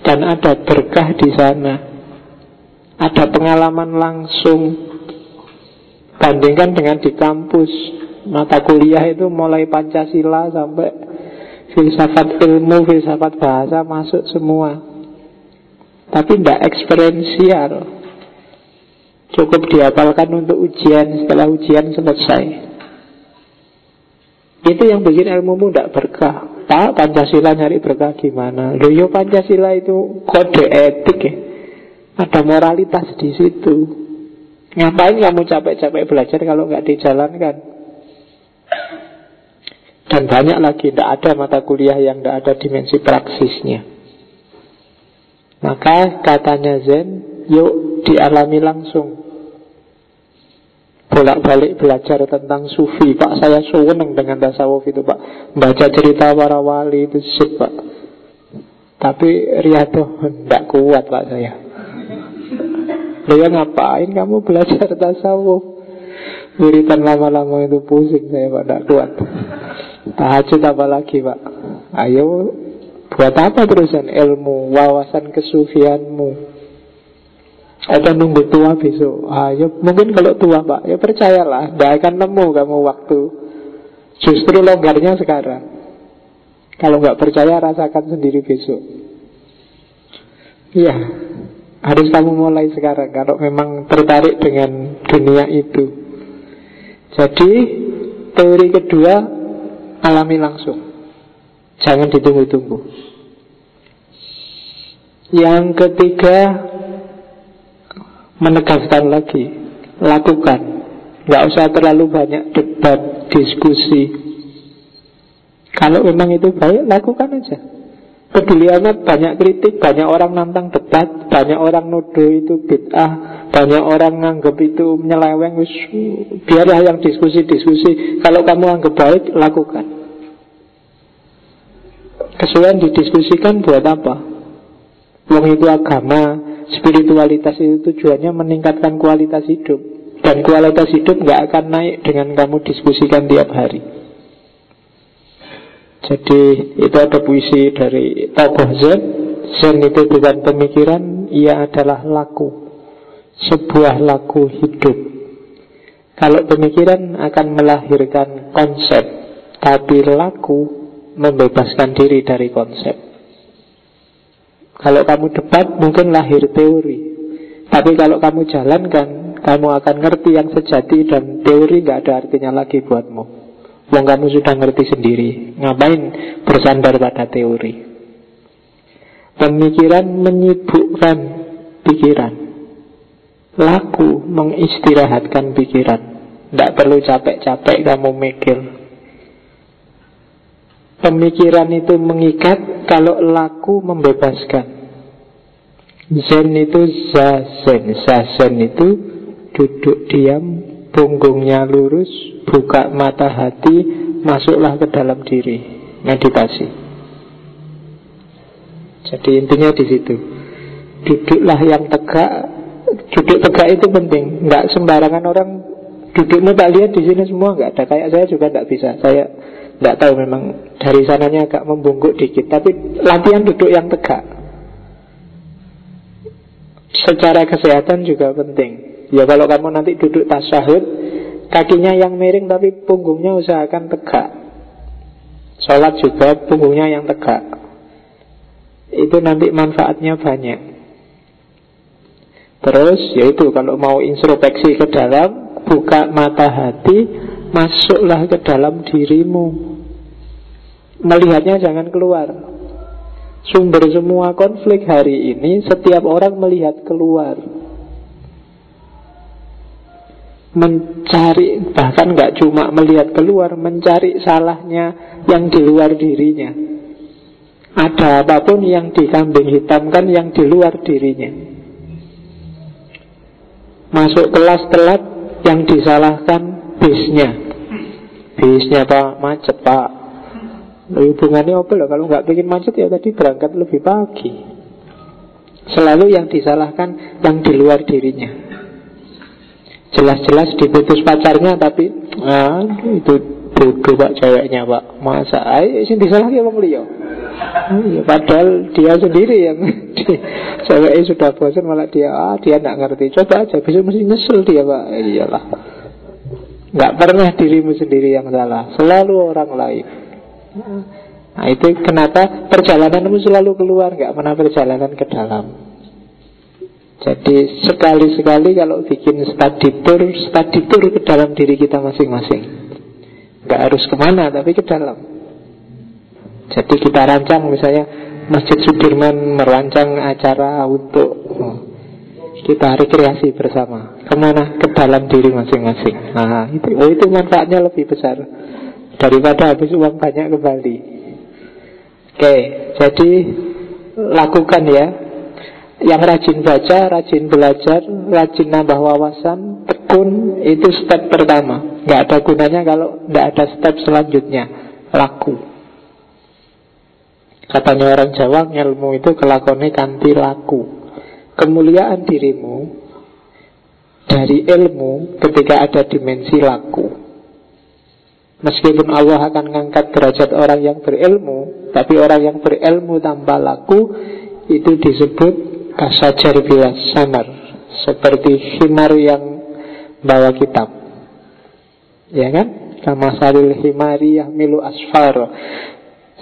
dan ada berkah di sana. Ada pengalaman langsung bandingkan dengan di kampus. Mata kuliah itu mulai Pancasila sampai filsafat ilmu, filsafat bahasa masuk semua. Tapi tidak eksperensial. Cukup dihafalkan untuk ujian, setelah ujian selesai. Itu yang bikin ilmumu tidak berkah. Pak, Pancasila nyari berkah gimana? Loh, yo Pancasila itu kode etik ya. Ada moralitas di situ. Ngapain kamu capek-capek belajar kalau nggak dijalankan? Dan banyak lagi, tidak ada mata kuliah yang tidak ada dimensi praksisnya. Maka katanya Zen, yuk dialami langsung bolak-balik belajar tentang sufi. Pak saya seneng dengan tasawuf itu Pak. Baca cerita para wali itu sip Pak. Tapi Riyadho tidak kuat Pak saya. Dia ngapain kamu belajar tasawuf? Wiritan lama-lama itu pusing saya Pak Tidak kuat. Tahajud apa lagi Pak? Ayo Buat apa terusan? Ilmu Wawasan kesufianmu atau nunggu tua besok. Ah, ya, Mungkin kalau tua pak Ya percayalah Tidak akan nemu kamu waktu. Justru longgarnya sekarang. Kalau nggak percaya rasakan sendiri besok. Ya Harus kamu mulai sekarang Kalau memang tertarik dengan dunia itu. Jadi Teori kedua Alami langsung. Jangan ditunggu-tunggu. Yang ketiga menegaskan lagi lakukan. Nggak usah terlalu banyak debat diskusi. Kalau memang itu baik lakukan aja. Peduli amat banyak kritik banyak orang nantang debat banyak orang nuduh itu bid'ah banyak orang nganggap itu menyeleweng biarlah yang diskusi-diskusi. Kalau kamu anggap baik lakukan. Kesulitan didiskusikan buat apa? Wong itu agama Spiritualitas itu tujuannya meningkatkan kualitas hidup. Dan kualitas hidup nggak akan naik dengan kamu diskusikan tiap hari. Jadi itu ada puisi dari tokoh Zen Zen itu bukan pemikiran, ia adalah laku. Sebuah laku hidup. Kalau pemikiran akan melahirkan konsep Tapi laku membebaskan diri dari konsep kalau kamu debat mungkin lahir teori. Tapi kalau kamu jalankan Kamu akan ngerti yang sejati Dan teori nggak ada artinya lagi buatmu. Wong kamu sudah ngerti sendiri. Ngapain bersandar pada teori? Pemikiran menyibukkan pikiran. Laku mengistirahatkan pikiran. Tidak perlu capek-capek kamu mikir Pemikiran itu mengikat kalau laku membebaskan. Zen itu zazen. Zazen itu duduk diam, punggungnya lurus, buka mata hati, masuklah ke dalam diri. Meditasi. Jadi intinya di situ. Duduklah yang tegak. Duduk tegak itu penting. Nggak sembarangan orang duduknya tak lihat di sini semua nggak ada. Kayak saya juga nggak bisa. Saya tidak tahu memang dari sananya agak membungkuk dikit Tapi latihan duduk yang tegak. Secara kesehatan juga penting. Ya kalau kamu nanti duduk tasyahud Kakinya yang miring tapi punggungnya usahakan tegak. Sholat juga punggungnya yang tegak. Itu nanti manfaatnya banyak. Terus yaitu kalau mau introspeksi ke dalam Buka mata hati Masuklah ke dalam dirimu Melihatnya jangan keluar. Sumber semua konflik hari ini Setiap orang melihat keluar. Mencari Bahkan nggak cuma melihat keluar Mencari salahnya yang di luar dirinya. Ada apa pun yang dikambing hitamkan yang di luar dirinya. Masuk kelas telat yang disalahkan bisnya. Bisnya pak macet pak Hubungannya apa loh Kalau nggak bikin macet ya tadi berangkat lebih pagi. Selalu yang disalahkan yang di luar dirinya. Jelas-jelas diputus pacarnya tapi ah, itu bodoh pak ceweknya pak. Masa ayo sing disalahkan wong liya ya, padahal dia sendiri yang ceweknya sudah bosan malah dia ah dia nggak ngerti. Coba aja bisa mesti nyesel dia pak. Iyalah. Nggak pernah dirimu sendiri yang salah. Selalu orang lain nah itu kenapa perjalananmu selalu keluar nggak pernah perjalanan ke dalam. Jadi sekali-sekali kalau bikin study tour, study tour ke dalam diri kita masing-masing. Gak harus ke mana tapi ke dalam. Jadi kita rancang misalnya Masjid Sudirman merancang acara untuk oh, kita rekreasi bersama. Ke mana? Ke dalam diri masing-masing. Nah itu, oh, itu manfaatnya lebih besar Daripada habis uang banyak kembali Oke, jadi lakukan ya yang rajin baca, rajin belajar, rajin nambah wawasan, tekun, itu step pertama. Nggak ada gunanya kalau nggak ada step selanjutnya. Laku. Katanya orang Jawa, ilmu itu kelakone kanti laku. Kemuliaan dirimu dari ilmu ketika ada dimensi laku. Meskipun Allah akan mengangkat derajat orang yang berilmu, tapi orang yang berilmu tanpa laku itu disebut kasajar bila samar seperti himar yang bawa kitab. Ya kan? Kama salil himari milu asfar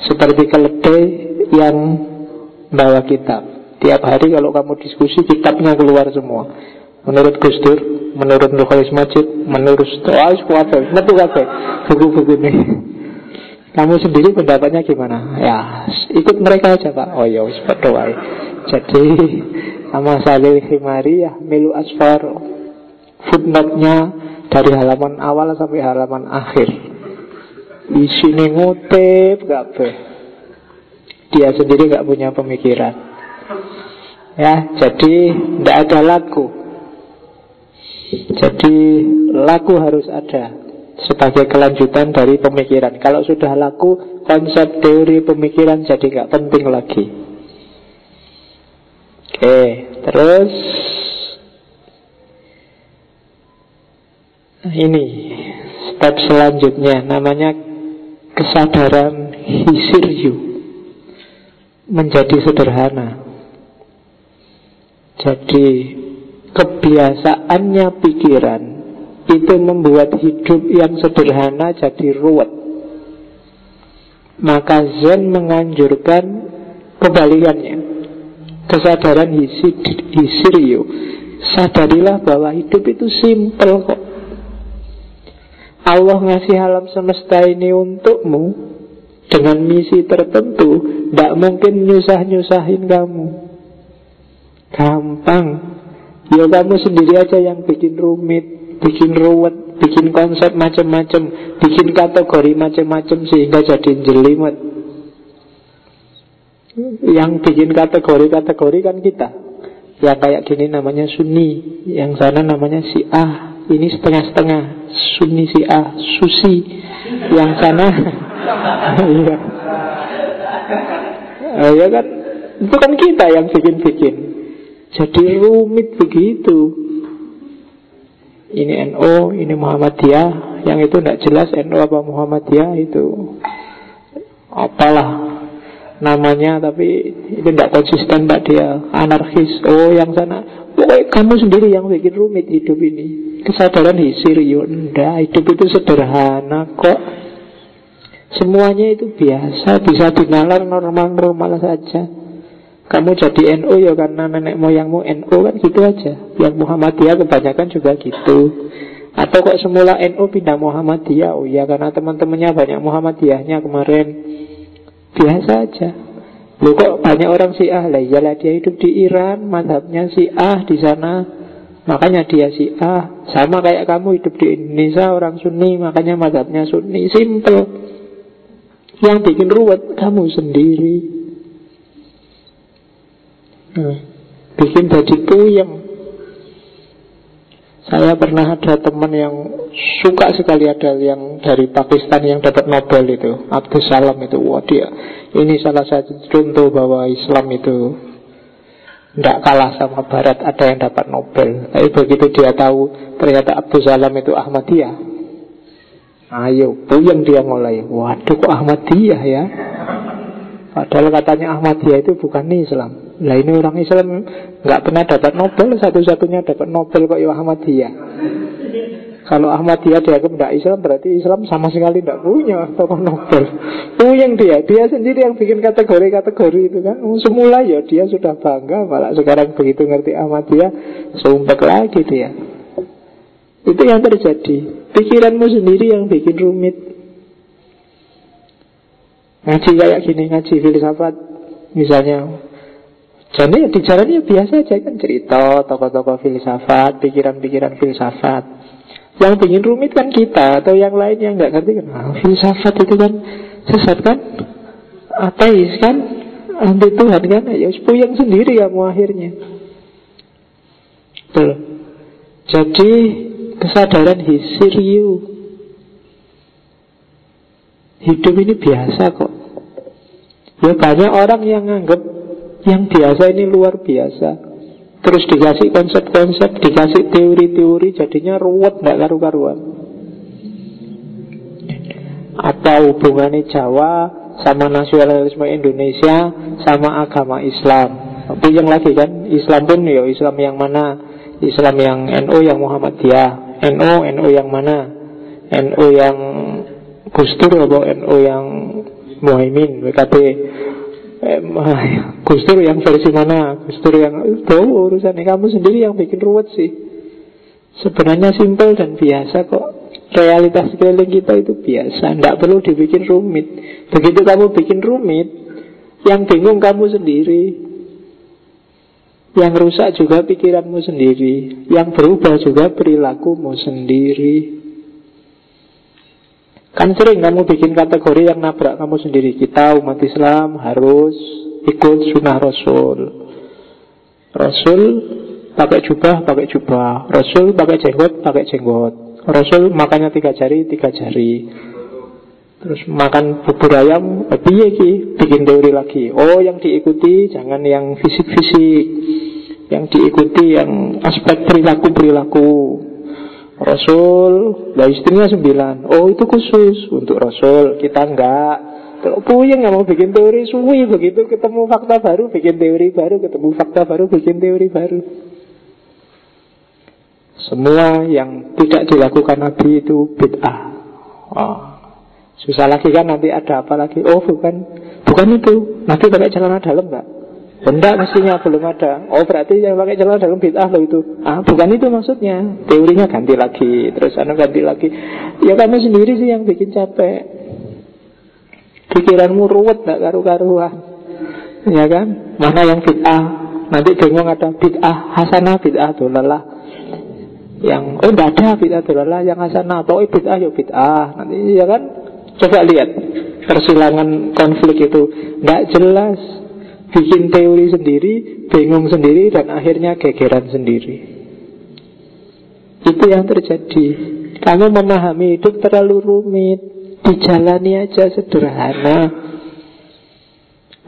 seperti keledai yang bawa kitab. Tiap hari kalau kamu diskusi kitabnya keluar semua menurut Gus Dur menurut Nurholis Majid menurut Stoa Kuwabe metu kabeh buku-buku ini. Kamu sendiri pendapatnya gimana? Ya, ikut mereka aja pak. Oh ya, wis jadi sama salil himari ya milu asfar. Footnote-nya dari halaman awal sampai halaman akhir. Isinya ngutip be Dia sendiri gak punya pemikiran. Ya, jadi tidak ada laku Jadi laku harus ada sebagai kelanjutan dari pemikiran. Kalau sudah laku, konsep teori pemikiran jadi nggak penting lagi. Oke, terus ini step selanjutnya namanya kesadaran hisiryu menjadi sederhana. Jadi kebiasaannya pikiran itu membuat hidup yang sederhana jadi ruwet. Maka Zen menganjurkan kebalikannya kesadaran hisiriyo sadarilah bahwa hidup itu simpel kok. Allah ngasih alam semesta ini untukmu. Dengan misi tertentu tidak mungkin nyusah-nyusahin kamu. Gampang ya kamu sendiri aja yang bikin rumit bikin ruwet bikin konsep macam-macam bikin kategori macam-macam sehingga jadi jelimet. Yang bikin kategori-kategori kan kita. Yang kayak gini namanya Sunni Yang sana namanya Syiah Ini setengah-setengah Sunni Syiah Susi Yang sana Iya. Oh, Ya kan? Itu kan kita yang bikin-bikin Jadi rumit begitu. Ini NO Ini Muhammadiyah. Yang itu tidak jelas NO apa Muhammadiyah Itu. Apalah namanya tapi itu tidak konsisten pak. Dia anarkis. Oh yang sana. Pokoknya kamu sendiri yang bikin rumit hidup ini. Kesadaran hisir yunda hidup itu sederhana kok. Semuanya itu biasa bisa dinalar normal-normal saja kamu jadi NU ya karena nenek moyangmu NU kan gitu aja. Yang Muhammadiyah kebanyakan juga gitu. Atau kok semula NU pindah Muhammadiyah? Oh ya karena teman-temannya banyak Muhammadiyahnya kemarin. Biasa aja. Loh kok banyak orang Syiah? Lah Iyalah dia hidup di Iran Madhabnya Syiah di sana. Makanya dia Syiah. Sama kayak kamu hidup di Indonesia Orang Sunni makanya madhabnya Sunni. Simple. Yang bikin ruwet kamu sendiri hmm. Bikin jadi puyeng. Saya pernah ada teman yang suka sekali ada yang dari Pakistan yang dapat Nobel itu Abdus Salam itu. Wah dia Ini salah satu contoh bahwa Islam itu Tidak kalah sama Barat Ada yang dapat Nobel. Tapi begitu dia tahu Ternyata Abdus Salam itu Ahmadiyah. Ayo, puyeng dia mulai. Waduh kok Ahmadiyah ya? Padahal katanya Ahmadiyah itu bukan Islam Lah ini orang Islam nggak pernah dapat Nobel Satu-satunya dapat Nobel kok ya Ahmadiyah. Kalau Ahmadiyah dia tidak Islam Berarti Islam sama sekali tidak punya tokoh Nobel. Puyeng dia Dia sendiri yang bikin kategori-kategori itu kan. Semula ya dia sudah bangga Malah sekarang begitu ngerti Ahmadiyah Sumpek lagi dia. Itu yang terjadi. Pikiranmu sendiri yang bikin rumit. Ngaji kayak gini, ngaji filsafat Misalnya Jadi di jalan ya biasa aja kan Cerita, tokoh-tokoh filsafat Pikiran-pikiran filsafat. Yang bikin rumit kan kita Atau yang lain yang nggak ngerti kan ah, Filsafat itu kan sesat kan? Ateis kan? Anti Tuhan kan? Ya puyeng sendiri kamu akhirnya. Betul. Jadi kesadaran hisiriu Hidup ini biasa kok. Ya banyak orang yang nganggap Yang biasa ini luar biasa. Terus dikasih konsep-konsep Dikasih teori-teori Jadinya ruwet tidak karu-karuan. Apa hubungannya Jawa Sama nasionalisme Indonesia Sama agama Islam. Tapi yang lagi kan Islam pun ya Islam yang mana? Islam yang NU yang Muhammadiyah NU, NU yang mana? NU yang Gus Dur apa NU yang Muhaimin WKB eh, Gus Dur yang versi mana? Gus Dur yang itu urusan kamu sendiri yang bikin ruwet sih. Sebenarnya simpel dan biasa kok. Realitas sekeliling kita itu biasa. Tidak perlu dibikin rumit. Begitu kamu bikin rumit yang bingung kamu sendiri. Yang rusak juga pikiranmu sendiri. Yang berubah juga perilakumu sendiri Kan sering kamu bikin kategori yang nabrak kamu sendiri. Kita umat Islam harus ikut sunnah Rasul. Rasul pakai jubah, pakai jubah. Rasul pakai jenggot, pakai jenggot. Rasul makannya tiga jari, tiga jari. Terus makan bubur ayam, lebih ya ki, bikin teori lagi. Oh yang diikuti jangan yang fisik-fisik. Yang diikuti yang aspek perilaku-perilaku Rasul, lah istrinya sembilan. Oh itu khusus untuk Rasul, kita enggak. Kalau puyeng nggak mau bikin teori suwi begitu ketemu fakta baru bikin teori baru ketemu fakta baru bikin teori baru. Semua yang tidak dilakukan Nabi itu bid'ah. Oh. Susah lagi kan nanti ada apa lagi? Oh bukan, bukan itu. Nabi pakai celana dalam enggak? Benda mestinya belum ada. Oh berarti yang pakai celana dalam bid'ah loh itu. Ah bukan itu maksudnya. Teorinya ganti lagi Terus anu ganti lagi. Ya kamu sendiri sih yang bikin capek. Pikiranmu ruwet gak karu-karuan. Ya kan? Mana yang bid'ah? Nanti bingung ada bid'ah hasanah bid'ah dolalah yang oh tidak ada bid'ah dolalah yang hasanah. Oh bid'ah ya bid'ah. Nanti ya kan? Coba lihat persilangan konflik itu. Nggak jelas bikin teori sendiri, bingung sendiri, dan akhirnya gegeran sendiri. Itu yang terjadi. Kamu memahami hidup terlalu rumit, dijalani aja sederhana.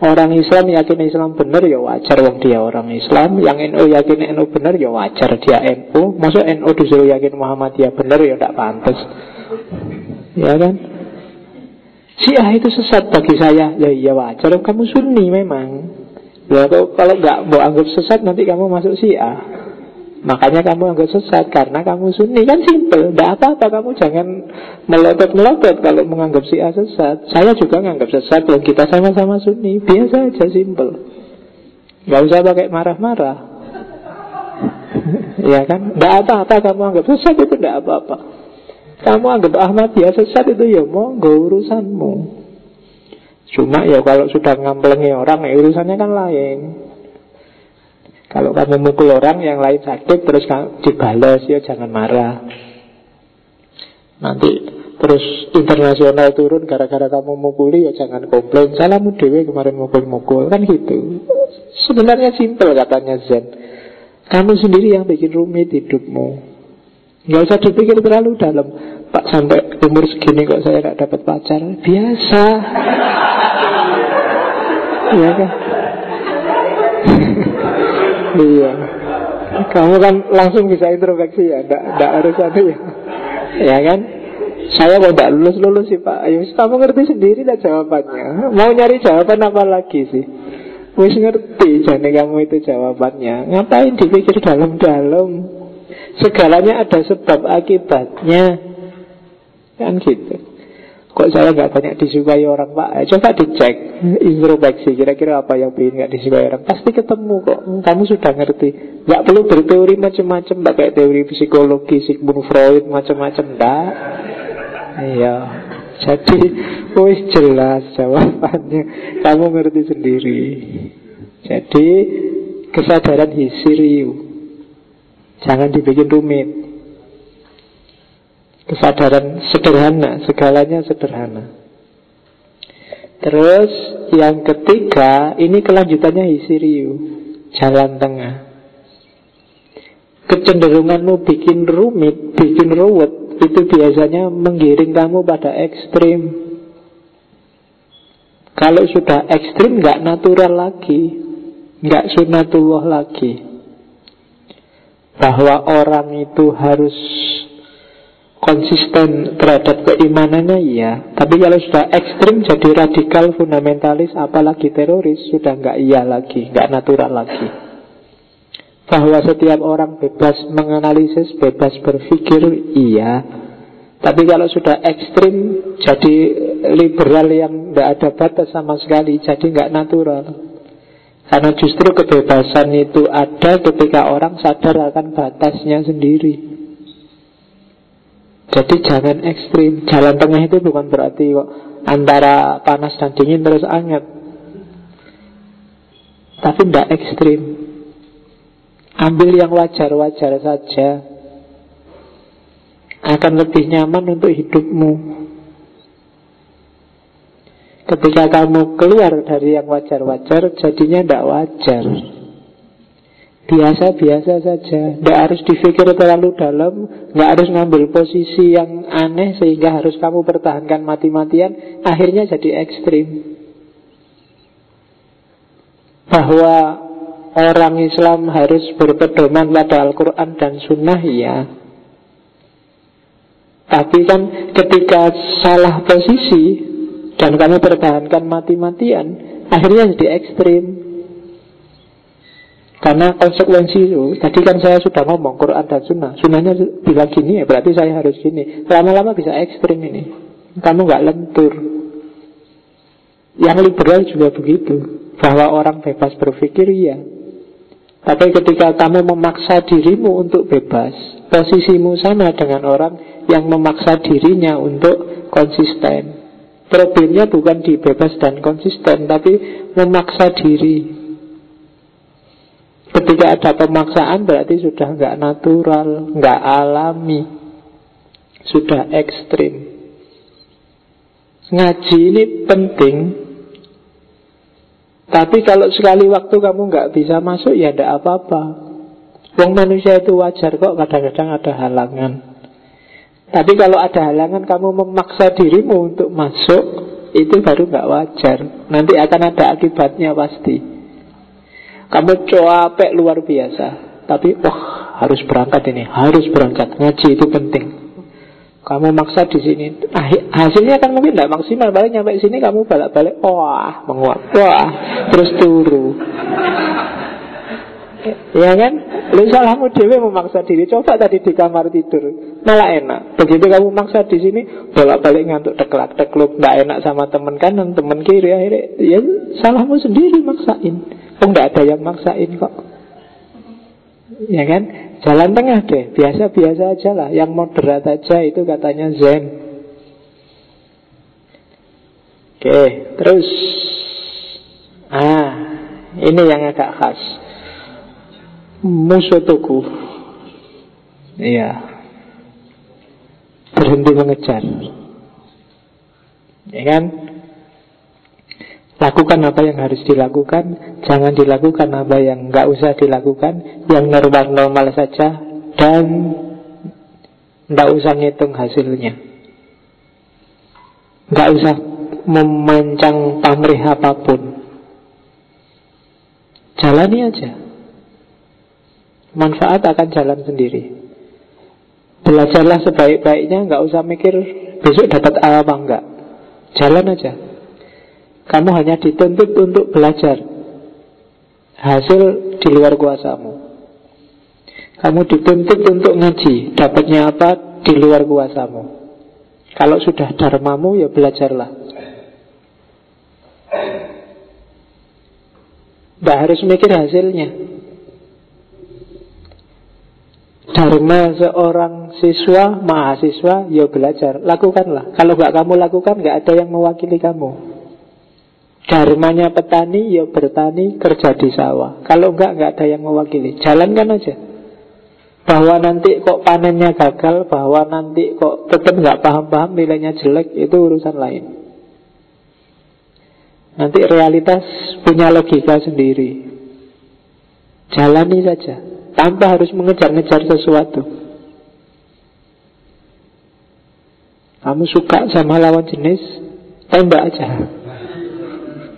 Orang Islam yakin Islam benar ya wajar wong dia orang Islam Yang NU yakin NU benar ya wajar dia NU Masuk NU disuruh yakin Muhammadiyah benar ya tidak pantas Ya kan Syiah itu sesat bagi saya. Ya iya wajar Kamu sunni memang. Ya kalau nggak mau anggap sesat Nanti kamu masuk Syiah. Makanya kamu anggap sesat Karena kamu sunni. Kan simple. Tidak apa-apa Kamu jangan melotot-melotot Kalau menganggap Syiah sesat. Saya juga menganggap sesat Dan kita sama-sama sunni. Biasa aja simple. Gak usah pakai marah-marah. Ya kan? Tidak apa-apa kamu anggap sesat Itu tidak apa-apa kamu anggap Ahmad ya sesat itu ya monggo urusanmu. Cuma ya kalau sudah ngampelengi orang ya urusannya kan lain. Kalau kamu mukul orang yang lain sakit terus dibalas ya jangan marah. Nanti Terus internasional turun gara-gara kamu mukuli ya jangan komplain Salahmu dewe kemarin mukul-mukul Kan gitu Sebenarnya simpel katanya Zen Kamu sendiri yang bikin rumit hidupmu Gak usah dipikir terlalu dalam. Pak sampai umur segini kok saya gak dapat pacar. Biasa. Iya kan? Iya. Kamu kan langsung bisa introspeksi ya? Tidak harus ada ya? Ya kan? Saya kok tidak lulus-lulus sih Pak. Ayo kamu ngerti sendiri lah jawabannya. Mau nyari jawaban apa lagi sih? Wis ngerti jadi kamu itu jawabannya. Ngapain dipikir dalam-dalam Segalanya ada sebab akibatnya. Kan gitu. Kok saya nggak banyak disukai orang pak? Eh, Coba dicek. Introspeksi Kira-kira apa yang bikin nggak disukai orang? Pasti ketemu kok. Kamu sudah ngerti. Nggak perlu berteori macam-macam Pakai teori psikologi Sigmund Freud macam-macam Nggak Iya. Jadi Wih jelas jawabannya. Kamu ngerti sendiri. Jadi Kesadaran hisiriu Jangan dibikin rumit. Kesadaran sederhana Segalanya sederhana. Terus yang ketiga Ini kelanjutannya hisiriu Jalan tengah. Kecenderunganmu bikin rumit Bikin ruwet Itu biasanya menggiring kamu pada ekstrim. Kalau sudah ekstrim nggak natural lagi. Nggak sunatullah lagi bahwa orang itu harus konsisten terhadap keimanannya iya. Tapi kalau sudah ekstrim jadi radikal fundamentalis apalagi teroris sudah nggak iya lagi nggak natural lagi. Bahwa setiap orang bebas menganalisis bebas berpikir iya. Tapi kalau sudah ekstrim jadi liberal yang nggak ada batas sama sekali jadi nggak natural karena justru kebebasan itu ada ketika orang sadar akan batasnya sendiri. Jadi jangan ekstrim. Jalan tengah itu bukan berarti kok antara panas dan dingin terus hangat. Tapi tidak ekstrim. Ambil yang wajar-wajar saja. Akan lebih nyaman untuk hidupmu. Ketika kamu keluar dari yang wajar-wajar Jadinya tidak wajar. Biasa-biasa saja. Tidak harus difikir terlalu dalam Tidak harus ngambil posisi yang aneh Sehingga harus kamu pertahankan mati-matian Akhirnya jadi ekstrim. Bahwa orang Islam harus berpedoman pada Al-Quran dan Sunnah Ya Tapi kan ketika salah posisi dan kamu pertahankan mati-matian, akhirnya jadi ekstrim. Karena konsekuensi itu, tadi kan saya sudah ngomong Quran dan Sunnah. Sunnahnya bila gini ya berarti saya harus gini. Lama-lama bisa ekstrim ini. Kamu nggak lentur. Yang liberal juga begitu. Bahwa orang bebas berpikir ya. Tapi ketika kamu memaksa dirimu untuk bebas, posisimu sama dengan orang yang memaksa dirinya untuk konsisten. Problemnya bukan di bebas dan konsisten Tapi memaksa diri. Ketika ada pemaksaan berarti sudah nggak natural nggak alami. Sudah ekstrim. Ngaji ini penting. Tapi kalau sekali waktu kamu nggak bisa masuk Ya tidak apa-apa. Wong manusia itu wajar kok Kadang-kadang ada halangan tapi kalau ada halangan kamu memaksa dirimu untuk masuk Itu baru nggak wajar. Nanti akan ada akibatnya pasti. Kamu capek luar biasa. Tapi wah harus berangkat ini Harus berangkat. Ngaji itu penting. Kamu maksa di sini hasilnya kan mungkin tidak maksimal. Balik nyampe sini kamu balik-balik wah menguap wah terus turu Ya kan? Lu salahmu dewe memaksa diri. Coba tadi di kamar tidur, malah enak. Begitu kamu maksa di sini, bolak-balik ngantuk teklak tekluk, nggak enak sama teman kanan, teman kiri. Akhirnya, ya salahmu sendiri maksain. Oh, nggak ada yang maksain kok. Ya kan? Jalan tengah deh, biasa-biasa aja lah. Yang moderat aja itu katanya Zen. Oke, terus. Ah, ini yang agak khas musuh Iya. Berhenti mengejar. Ya kan? Lakukan apa yang harus dilakukan. Jangan dilakukan apa yang nggak usah dilakukan. Yang normal-normal saja. Dan Nggak usah ngitung hasilnya. Nggak usah memancang pamrih apa pun. Jalani aja Manfaat akan jalan sendiri. Belajarlah sebaik-baiknya Nggak usah mikir besok dapat apa enggak Jalan aja. Kamu hanya dituntut untuk belajar Hasil di luar kuasamu. Kamu dituntut untuk ngaji Dapatnya apa di luar kuasamu. Kalau sudah dharmamu ya belajarlah. Tidak harus mikir hasilnya Dharma seorang siswa, mahasiswa, ya belajar. Lakukanlah. Kalau nggak kamu lakukan, nggak ada yang mewakili kamu. Dharmanya petani, ya bertani, kerja di sawah. Kalau nggak, nggak ada yang mewakili. Jalankan aja. Bahwa nanti kok panennya gagal Bahwa nanti kok tetap nggak paham-paham Nilainya jelek, itu urusan lain. Nanti realitas punya logika sendiri. Jalani saja tanpa harus mengejar-ngejar sesuatu. Kamu suka sama lawan jenis, tembak aja.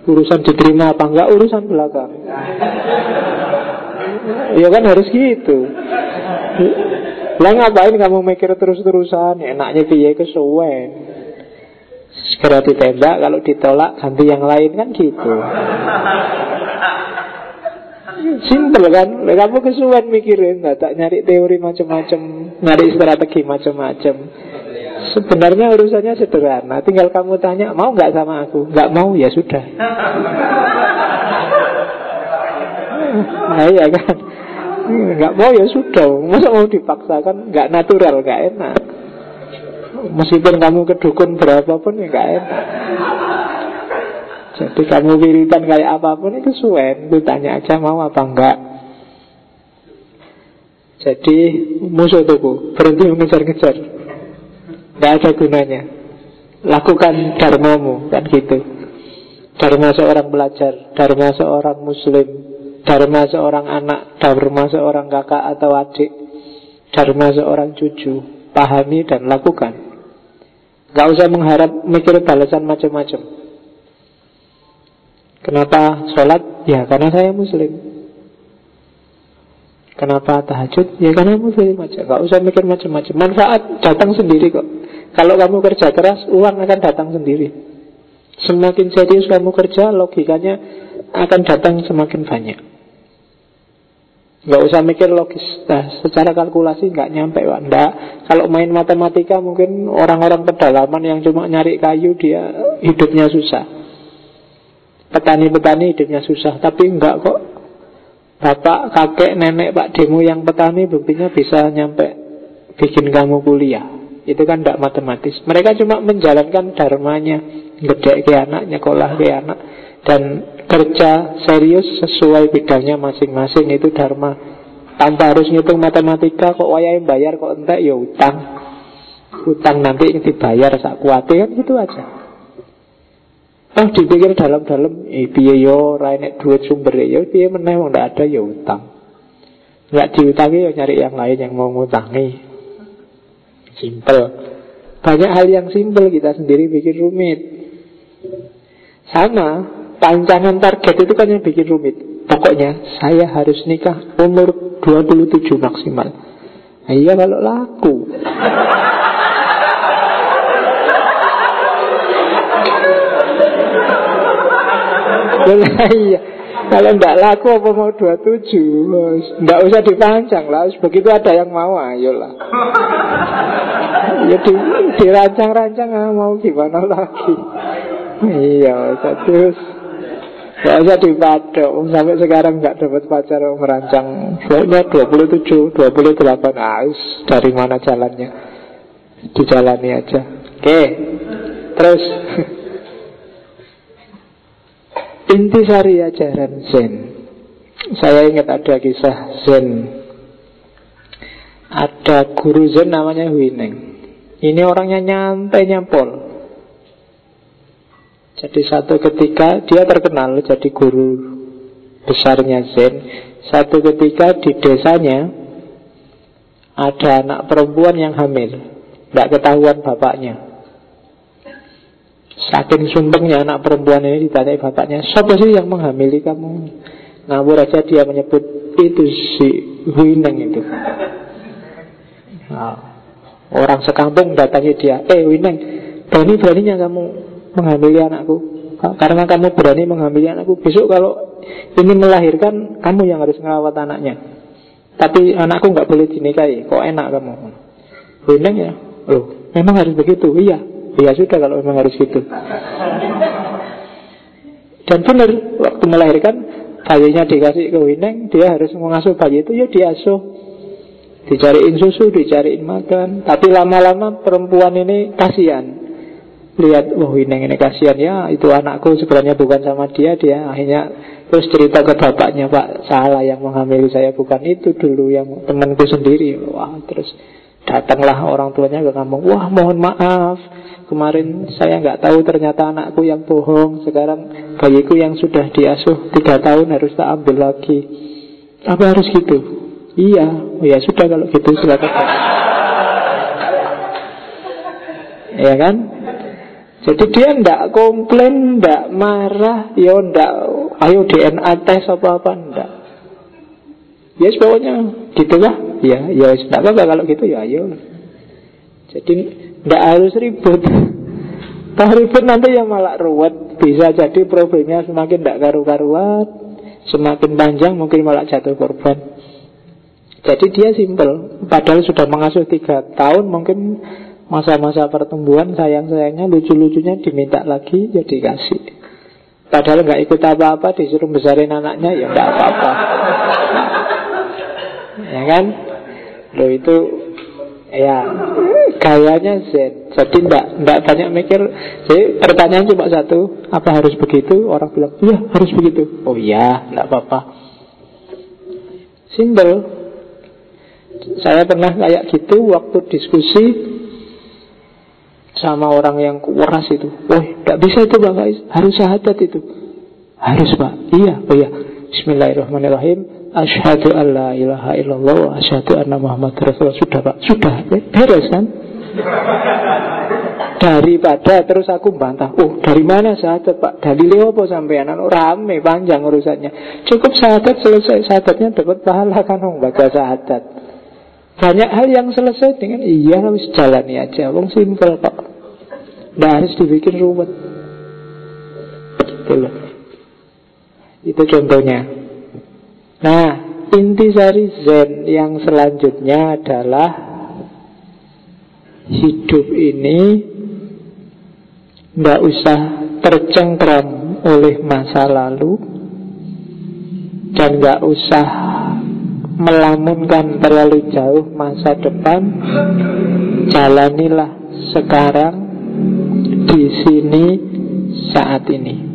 Urusan diterima apa enggak, urusan belakang. Ya kan harus gitu. Lah ngapain kamu mikir terus-terusan? Enaknya piye kesuwen. Segera ditembak, kalau ditolak ganti yang lain kan gitu. Simpel kan? Kamu kesuwen mikirin Nggak tak nyari teori macam-macam Nyari strategi macam-macam. Sebenarnya urusannya sederhana. Tinggal kamu tanya Mau nggak sama aku? Nggak mau ya sudah. Nah iya kan? Nggak mau ya sudah. Masa mau dipaksakan? Nggak natural, nggak enak. Meskipun kamu kedukun berapapun ya nggak enak jadi kamu wiritan kayak apa pun itu suen Itu tanya aja mau apa enggak. Jadi musuh tubuh Berhenti mengejar-ngejar. Tidak ada gunanya. Lakukan dharmamu Kan gitu. Dharma seorang pelajar Dharma seorang muslim Dharma seorang anak Dharma seorang kakak atau adik Dharma seorang cucu. Pahami dan lakukan. Gak usah mengharap mikir balasan macam-macam Kenapa sholat? Ya karena saya muslim Kenapa tahajud? Ya karena muslim aja Gak usah mikir macam-macam Manfaat datang sendiri kok Kalau kamu kerja keras, uang akan datang sendiri Semakin serius kamu kerja Logikanya akan datang semakin banyak Gak usah mikir logis nah, Secara kalkulasi gak nyampe Wak. Nggak. Kalau main matematika Mungkin orang-orang pedalaman yang cuma nyari kayu Dia hidupnya susah Petani-petani hidupnya susah. Tapi enggak kok. Bapak, kakek, nenek, pak demo yang petani Buktinya bisa nyampe Bikin kamu kuliah. Itu kan tidak matematis. Mereka cuma menjalankan dharmanya. Gede ke anak, nyekolah ke anak. Dan kerja serius sesuai bidangnya masing-masing. Itu dharma. Tanpa harus ngitung matematika Kok wayai bayar, kok entek, ya utang. Utang nanti dibayar sak kuatnya kan gitu aja Oh dipikir dalam-dalam eh, Piye yo? Nek duit sumber ya Piye meneh wong ada ya utang. Nggak diutangi ya nyari yang lain yang mau ngutangi. Simple Banyak hal yang simple kita sendiri bikin rumit. Sama Pancangan target itu kan yang bikin rumit. Pokoknya saya harus nikah umur 27 maksimal. Nah, Iya kalau laku iya. Kalau tidak laku apa mau 27 Tidak usah dipanjang lah. Begitu ada yang mau ayolah Ya di, dirancang-rancang ah, Mau gimana lagi? Iya terus Gak usah dipadok. Sampai sekarang nggak dapat pacar Merancang. Pokoknya 27, 28 ah, Dari mana jalannya? Dijalani aja. Oke. Terus Intisari ajaran Zen. Saya ingat ada kisah Zen. Ada guru Zen namanya Wineng Ini orangnya nyantai nyampol Jadi satu ketika dia terkenal jadi guru besarnya Zen. Satu ketika di desanya ada anak perempuan yang hamil, tidak ketahuan bapaknya. Saking sumpengnya anak perempuan ini ditanya bapaknya, siapa sih yang menghamili kamu? Ngawur aja dia menyebut itu si Huineng itu. Nah, orang sekampung datangi dia, eh Huineng, berani-beraninya kamu menghamili anakku? Karena kamu berani menghamili anakku. Besok kalau ini melahirkan kamu yang harus merawat anaknya. Tapi anakku nggak boleh dinikahi kok enak kamu? Beneng ya loh memang harus begitu? Iya iya sudah kalau memang harus gitu. Dan benar waktu melahirkan bayinya dikasih ke Wineng dia harus mengasuh bayi itu ya diasuh. Dicariin susu dicariin makan. Tapi lama-lama perempuan ini kasihan. Lihat wah ini ini kasihan ya itu anakku sebenarnya bukan sama dia dia akhirnya terus cerita ke bapaknya pak salah yang menghamili saya bukan itu dulu yang temanku sendiri. Wah terus datanglah orang tuanya ke kampung. Wah mohon maaf. Kemarin saya nggak tahu ternyata anakku yang bohong. Sekarang bayiku yang sudah diasuh tiga tahun harus tak ambil lagi. Apa harus gitu? Iya. Oh ya sudah kalau gitu silakan. Ya kan? Jadi dia ndak komplain, ndak marah, ya ndak ayo DNA tes apa-apa. Ndak. Ya yes, pokoknya gitu lah. Ya, ya ndak apa-apa kalau gitu ya ayo. Jadi ndak harus ribut. Kalau ribut nanti ya malah ruwet. Bisa jadi problemnya semakin ndak karu-karuan, semakin panjang mungkin malah jatuh korban. Jadi dia simpel. Padahal sudah mengasuh tiga tahun mungkin Masa-masa pertumbuhan sayang-sayangnya lucu-lucunya diminta lagi ya dikasih Padahal nggak ikut apa-apa disuruh besarin anaknya ya nggak apa-apa Ya kan Loh itu ya gayanya Zen Jadi nggak nggak banyak mikir Jadi pertanyaan cuma satu Apa harus begitu? Orang bilang iya harus begitu Oh iya nggak apa-apa Simple Saya pernah kayak gitu waktu diskusi sama orang yang keras itu. Wah, tidak bisa itu Pak Faiz, harus syahadat itu. Harus Pak, iya, oh iya. Bismillahirrahmanirrahim. Asyhadu an la ilaha illallah wa asyhadu anna Muhammad Rasulullah. Sudah Pak, sudah. Ya, beres kan? Daripada terus aku bantah Oh dari mana syahadat pak Dari apa sampai anak rame panjang urusannya Cukup syahadat selesai Syahadatnya dapat pahala kan Baca syahadat banyak hal yang selesai dengan iya harus jalani aja. Wong simpel kok. Tidak harus dibikin ruwet. Gitu Itu contohnya. Nah, intisari Zen yang selanjutnya adalah hidup ini tidak usah tercengkram oleh masa lalu dan nggak usah melamunkan terlalu jauh masa depan jalanilah sekarang di sini saat ini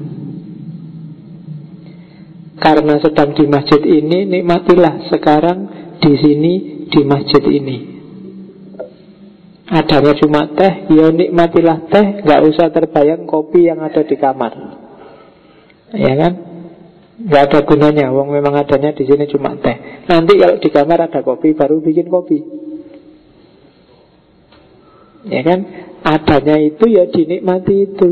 karena sedang di masjid ini nikmatilah sekarang di sini di masjid ini adanya cuma teh ya nikmatilah teh nggak usah terbayang kopi yang ada di kamar ya kan nggak ada gunanya, wong memang adanya di sini cuma teh. Nanti kalau di kamar ada kopi, baru bikin kopi. Ya kan? Adanya itu ya dinikmati itu.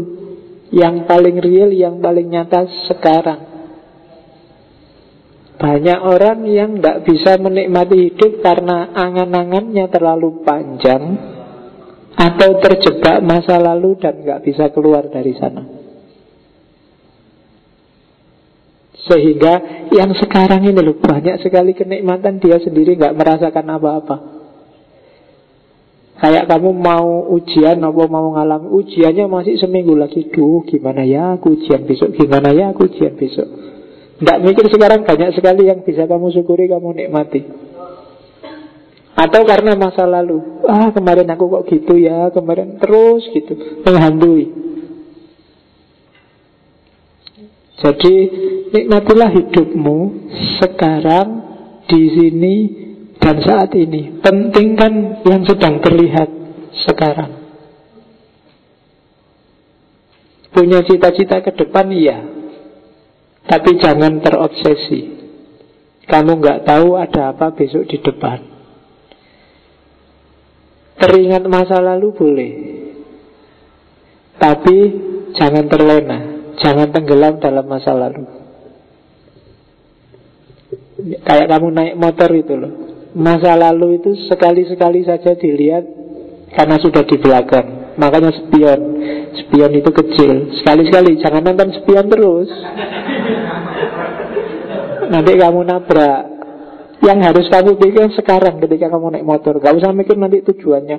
Yang paling real, yang paling nyata sekarang. Banyak orang yang tidak bisa menikmati hidup karena angan-angannya terlalu panjang atau terjebak masa lalu dan nggak bisa keluar dari sana. Sehingga yang sekarang ini loh banyak sekali kenikmatan dia sendiri nggak merasakan apa-apa. Kayak kamu mau ujian apa mau ngalami ujiannya masih seminggu lagi. Duh gimana ya aku ujian besok, gimana ya aku ujian besok. Nggak mikir sekarang banyak sekali yang bisa kamu syukuri, kamu nikmati. Atau karena masa lalu, ah kemarin aku kok gitu ya, kemarin terus gitu, menghantui. Jadi nikmatilah hidupmu sekarang di sini dan saat ini. Pentingkan yang sedang terlihat sekarang. Punya cita-cita ke depan, iya. Tapi jangan terobsesi. Kamu nggak tahu ada apa besok di depan. Teringat masa lalu boleh. Tapi jangan terlena. Jangan tenggelam dalam masa lalu. Kayak kamu naik motor itu loh. Masa lalu itu sekali-sekali saja dilihat karena sudah di belakang. Makanya spion. Spion itu kecil. Sekali-sekali jangan nonton spion terus. Nanti kamu nabrak. Yang harus kamu pikir sekarang ketika kamu naik motor. Gak usah mikir nanti tujuannya.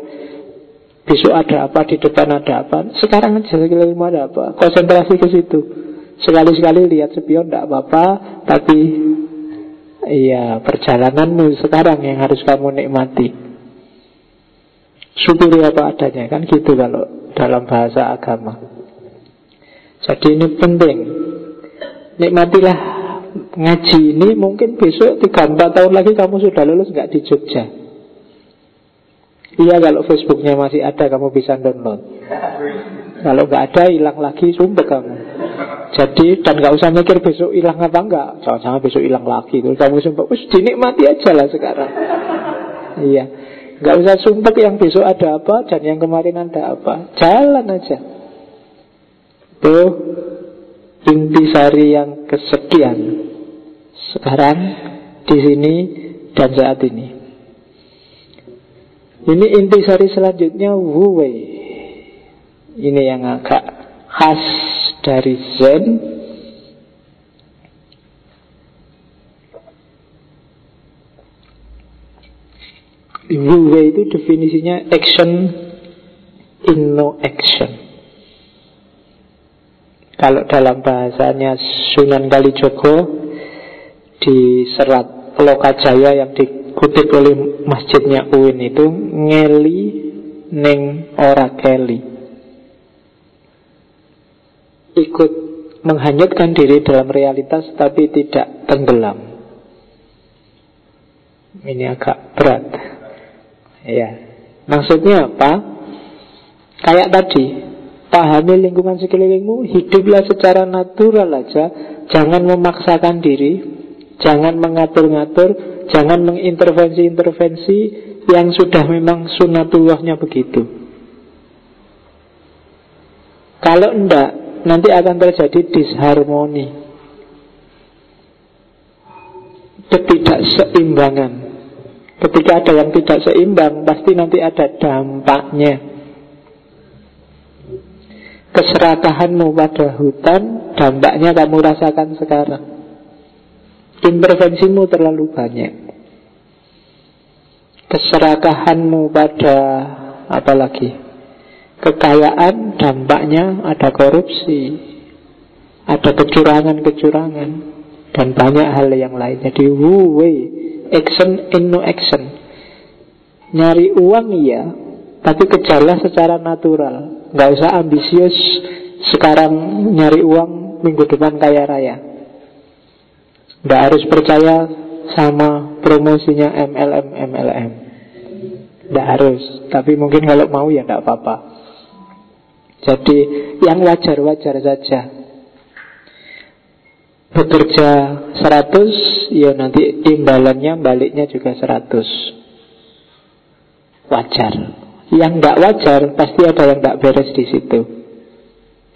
Besok ada apa, di depan ada apa. Sekarang aja sekeliling ada apa. Konsentrasi ke situ. Sekali-sekali lihat spion tidak apa-apa, tapi Iya, perjalananmu sekarang yang harus kamu nikmati. Syukuri apa adanya, kan gitu kalau dalam bahasa agama. Jadi ini penting. Nikmatilah ngaji ini mungkin besok 3-4 tahun lagi kamu sudah lulus nggak di Jogja. Iya kalau Facebooknya masih ada kamu bisa download. Kalau nggak ada hilang lagi sumpah kamu. Jadi dan nggak usah mikir besok hilang apa enggak. Jangan-jangan besok hilang lagi. Terus kamu sumpah, wis dinikmati aja lah sekarang. iya. Nggak usah sumpah yang besok ada apa dan yang kemarin ada apa. Jalan aja. Tuh intisari yang kesekian. Sekarang di sini dan saat ini. Ini intisari selanjutnya Wu Wei. Ini yang agak khas dari Zen Wu Wei itu definisinya action in no action. Kalau dalam bahasanya Sunan Kalijogo di serat Lokajaya yang dikutip oleh masjidnya Uin itu ngeli neng ora keli ikut menghanyutkan diri dalam realitas tapi tidak tenggelam. Ini agak berat. Ya. Maksudnya apa? Kayak tadi, pahami lingkungan sekelilingmu, hiduplah secara natural aja, jangan memaksakan diri, jangan mengatur-ngatur, jangan mengintervensi-intervensi yang sudah memang sunatullahnya begitu. Kalau enggak, nanti akan terjadi disharmoni ketidakseimbangan ketika ada yang tidak seimbang pasti nanti ada dampaknya. Keserakahanmu pada hutan dampaknya kamu rasakan sekarang. Intervensimu terlalu banyak. Keserakahanmu pada apa lagi? Kekayaan dampaknya ada korupsi, ada kecurangan-kecurangan dan banyak hal yang lain. Jadi wu wei, action in no action. Nyari uang iya, tapi kejarlah secara natural. Nggak usah ambisius sekarang nyari uang minggu depan kaya raya. Nggak harus percaya sama promosinya MLM MLM. Nggak harus, tapi mungkin kalau mau ya nggak apa-apa. Jadi yang wajar-wajar saja Bekerja 100 Ya nanti imbalannya baliknya juga 100 Wajar. Yang nggak wajar pasti ada yang nggak beres di situ.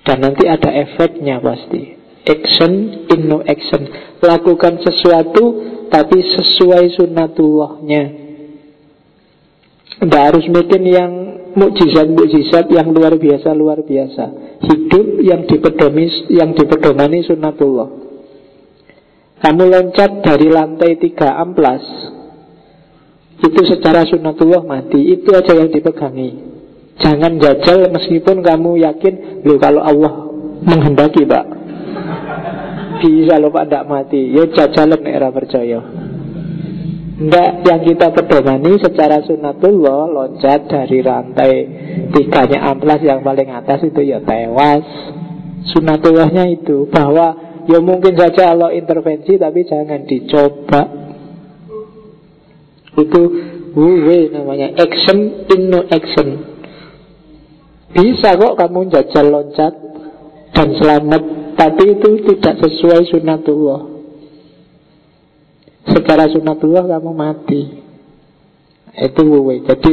Dan nanti ada efeknya pasti. Action in no action. Lakukan sesuatu tapi sesuai sunatullahnya Tidak harus bikin yang mukjizat-mukjizat yang luar biasa luar biasa. Hidup yang dipedomi yang dipedomani sunnatullah. Kamu loncat dari lantai tiga amplas itu secara sunnatullah mati. Itu aja yang dipegangi. Jangan jajal meskipun kamu yakin loh kalau Allah menghendaki pak bisa loh pak tidak mati. Ya jajalan era percaya. Enggak, yang kita pedomani secara sunatullah Loncat dari rantai Tiganya amplas yang paling atas itu ya tewas Sunatullahnya itu Bahwa ya mungkin saja Allah intervensi Tapi jangan dicoba. Itu Wuwe namanya. Action in no action. Bisa kok kamu jajal loncat dan selamat Tapi itu tidak sesuai sunatullah Secara sunatullah kamu mati. Itu wuwe. Jadi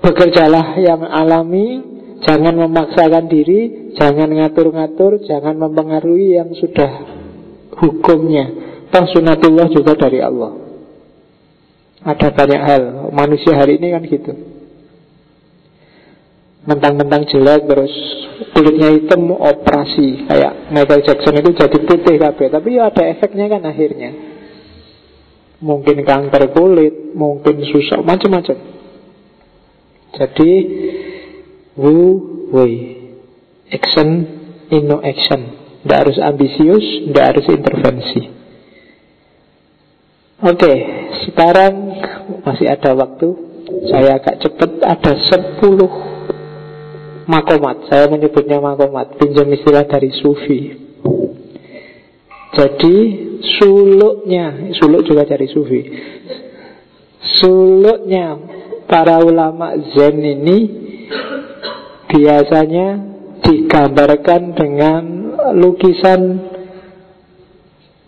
bekerjalah yang alami Jangan memaksakan diri Jangan ngatur-ngatur Jangan mempengaruhi yang sudah hukumnya. Toh sunatullah juga dari Allah. Ada banyak hal. Manusia hari ini kan gitu. Mentang-mentang jelek terus kulitnya hitam operasi. Kayak Michael Jackson itu jadi putih kabeh. Tapi ya ada efeknya kan akhirnya. Mungkin kanker kulit mungkin susah macam-macam. Jadi wu wei. Action in no action. Tidak harus ambisius tidak harus intervensi. Oke sekarang masih ada waktu. Saya agak cepat ada 10 makomat. Saya menyebutnya makomat. Pinjam istilah dari sufi. Jadi suluknya Suluk juga dari sufi. Suluknya Para ulama zen ini Biasanya Digambarkan dengan Lukisan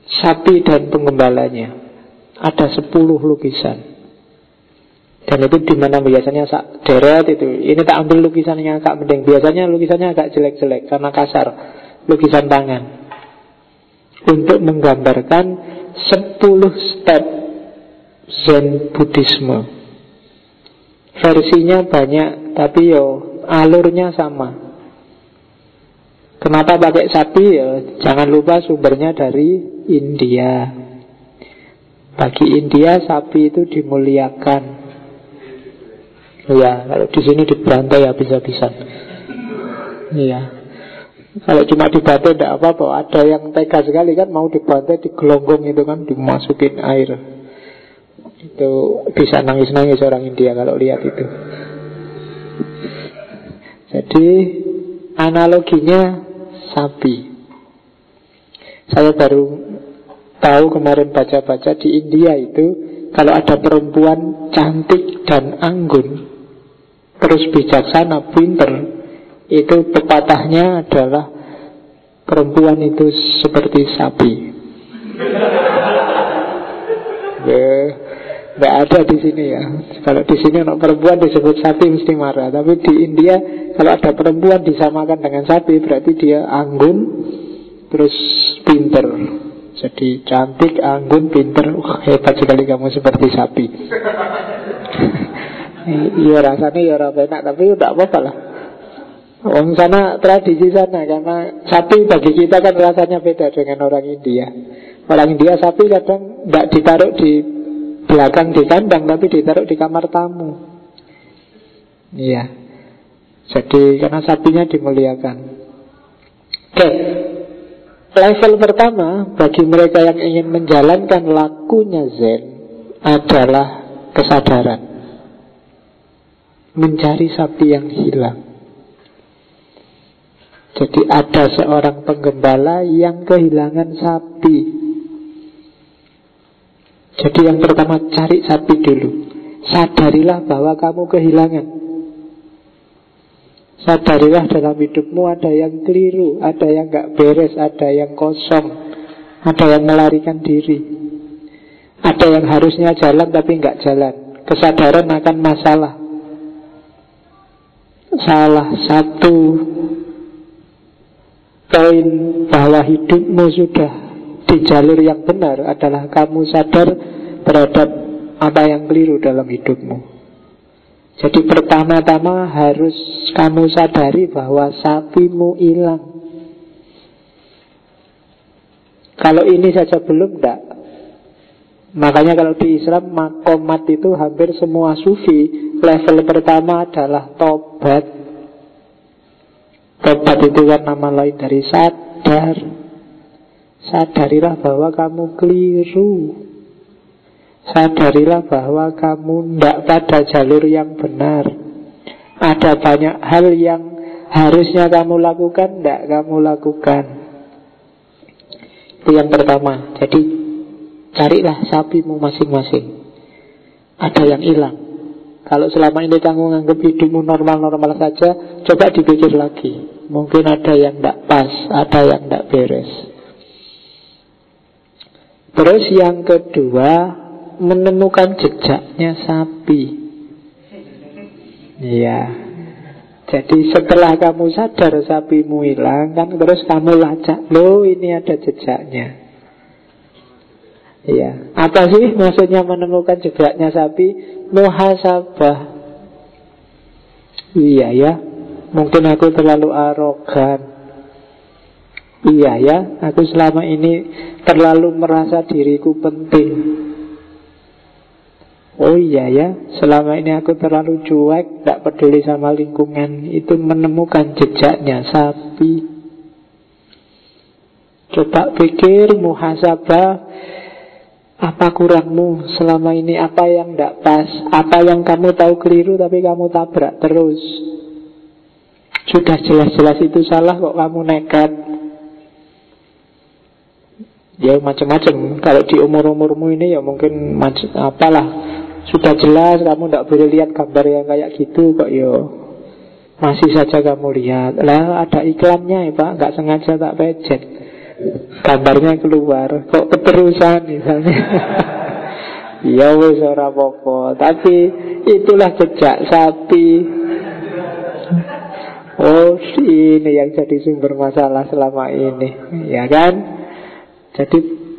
Sapi dan penggembalanya Ada sepuluh lukisan dan itu di mana biasanya sak deret itu. Ini tak ambil lukisannya agak mending. Biasanya lukisannya agak jelek-jelek karena kasar. Lukisan tangan. Untuk menggambarkan 10 step Zen Buddhisme. Versinya banyak, tapi yo alurnya sama. Kenapa pakai sapi ya? Jangan lupa sumbernya dari India. Bagi India sapi itu dimuliakan Iya, kalau di sini dibantai habis-habisan. Iya. Kalau cuma dibantai tidak apa-apa. Ada yang tega sekali kan mau dibantai di gelonggong itu kan dimasukin air. Itu bisa nangis-nangis orang India kalau lihat itu. Jadi analoginya sapi. Saya baru tahu kemarin baca-baca di India itu kalau ada perempuan cantik dan anggun terus bijaksana, pinter, itu pepatahnya adalah perempuan itu seperti sapi. Tidak ada di sini ya. Kalau di sini anak perempuan disebut sapi mesti marah. Tapi di India kalau ada perempuan disamakan dengan sapi berarti dia anggun terus pinter. Jadi cantik, anggun, pinter. Wah, hebat sekali kamu seperti sapi. Iya rasanya ya orang enak Tapi tidak apa-apa lah Orang sana tradisi sana Karena sapi bagi kita kan rasanya beda dengan orang India Orang India sapi kadang tidak ditaruh di belakang di kandang Tapi ditaruh di kamar tamu. Iya. Jadi karena sapinya dimuliakan. Oke. Level pertama bagi mereka yang ingin menjalankan lakunya Zen adalah kesadaran. Mencari sapi yang hilang. Jadi ada seorang penggembala yang kehilangan sapi. Jadi yang pertama cari sapi dulu. Sadarilah bahwa kamu kehilangan. Sadarilah dalam hidupmu ada yang keliru, ada yang gak beres, ada yang kosong, ada yang melarikan diri. Ada yang harusnya jalan tapi nggak jalan. Kesadaran akan masalah salah satu poin bahwa hidupmu sudah di jalur yang benar adalah kamu sadar terhadap apa yang keliru dalam hidupmu. Jadi pertama-tama harus kamu sadari bahwa sapimu hilang. Kalau ini saja belum, enggak. Makanya kalau di Islam makomat itu hampir semua sufi Level pertama adalah tobat Tobat itu kan nama lain dari sadar Sadarilah bahwa kamu keliru. Sadarilah bahwa kamu tidak pada jalur yang benar. Ada banyak hal yang harusnya kamu lakukan Tidak kamu lakukan. Itu yang pertama. Jadi Carilah sapimu masing-masing. Ada yang hilang. Kalau selama ini kamu menganggap hidupmu normal-normal saja Coba dipikir lagi. Mungkin ada yang tidak pas, ada yang tidak beres. Terus yang kedua, menemukan jejaknya sapi. Iya. Jadi setelah kamu sadar sapimu hilang kan terus kamu lacak, loh ini ada jejaknya. Iya. Apa sih maksudnya menemukan jejaknya sapi? Muhasabah. Iya ya. Mungkin aku terlalu arogan. Iya ya, aku selama ini terlalu merasa diriku penting. Oh iya ya, selama ini aku terlalu cuek, tidak peduli sama lingkungan. Itu menemukan jejaknya sapi. Coba pikir muhasabah apa kurangmu selama ini? Apa yang tidak pas? Apa yang kamu tahu keliru tapi kamu tabrak terus? Sudah jelas-jelas itu salah kok kamu nekat. Ya macam-macam. Kalau di umur-umurmu ini ya mungkin macam apalah. Sudah jelas kamu tidak boleh lihat gambar yang kayak gitu kok yo. Ya masih saja kamu lihat. Lah ada iklannya ya Pak, nggak sengaja tak pejet gambarnya keluar kok keterusan misalnya ya wis ora apa tapi itulah jejak sapi oh ini yang jadi sumber masalah selama ini ya kan jadi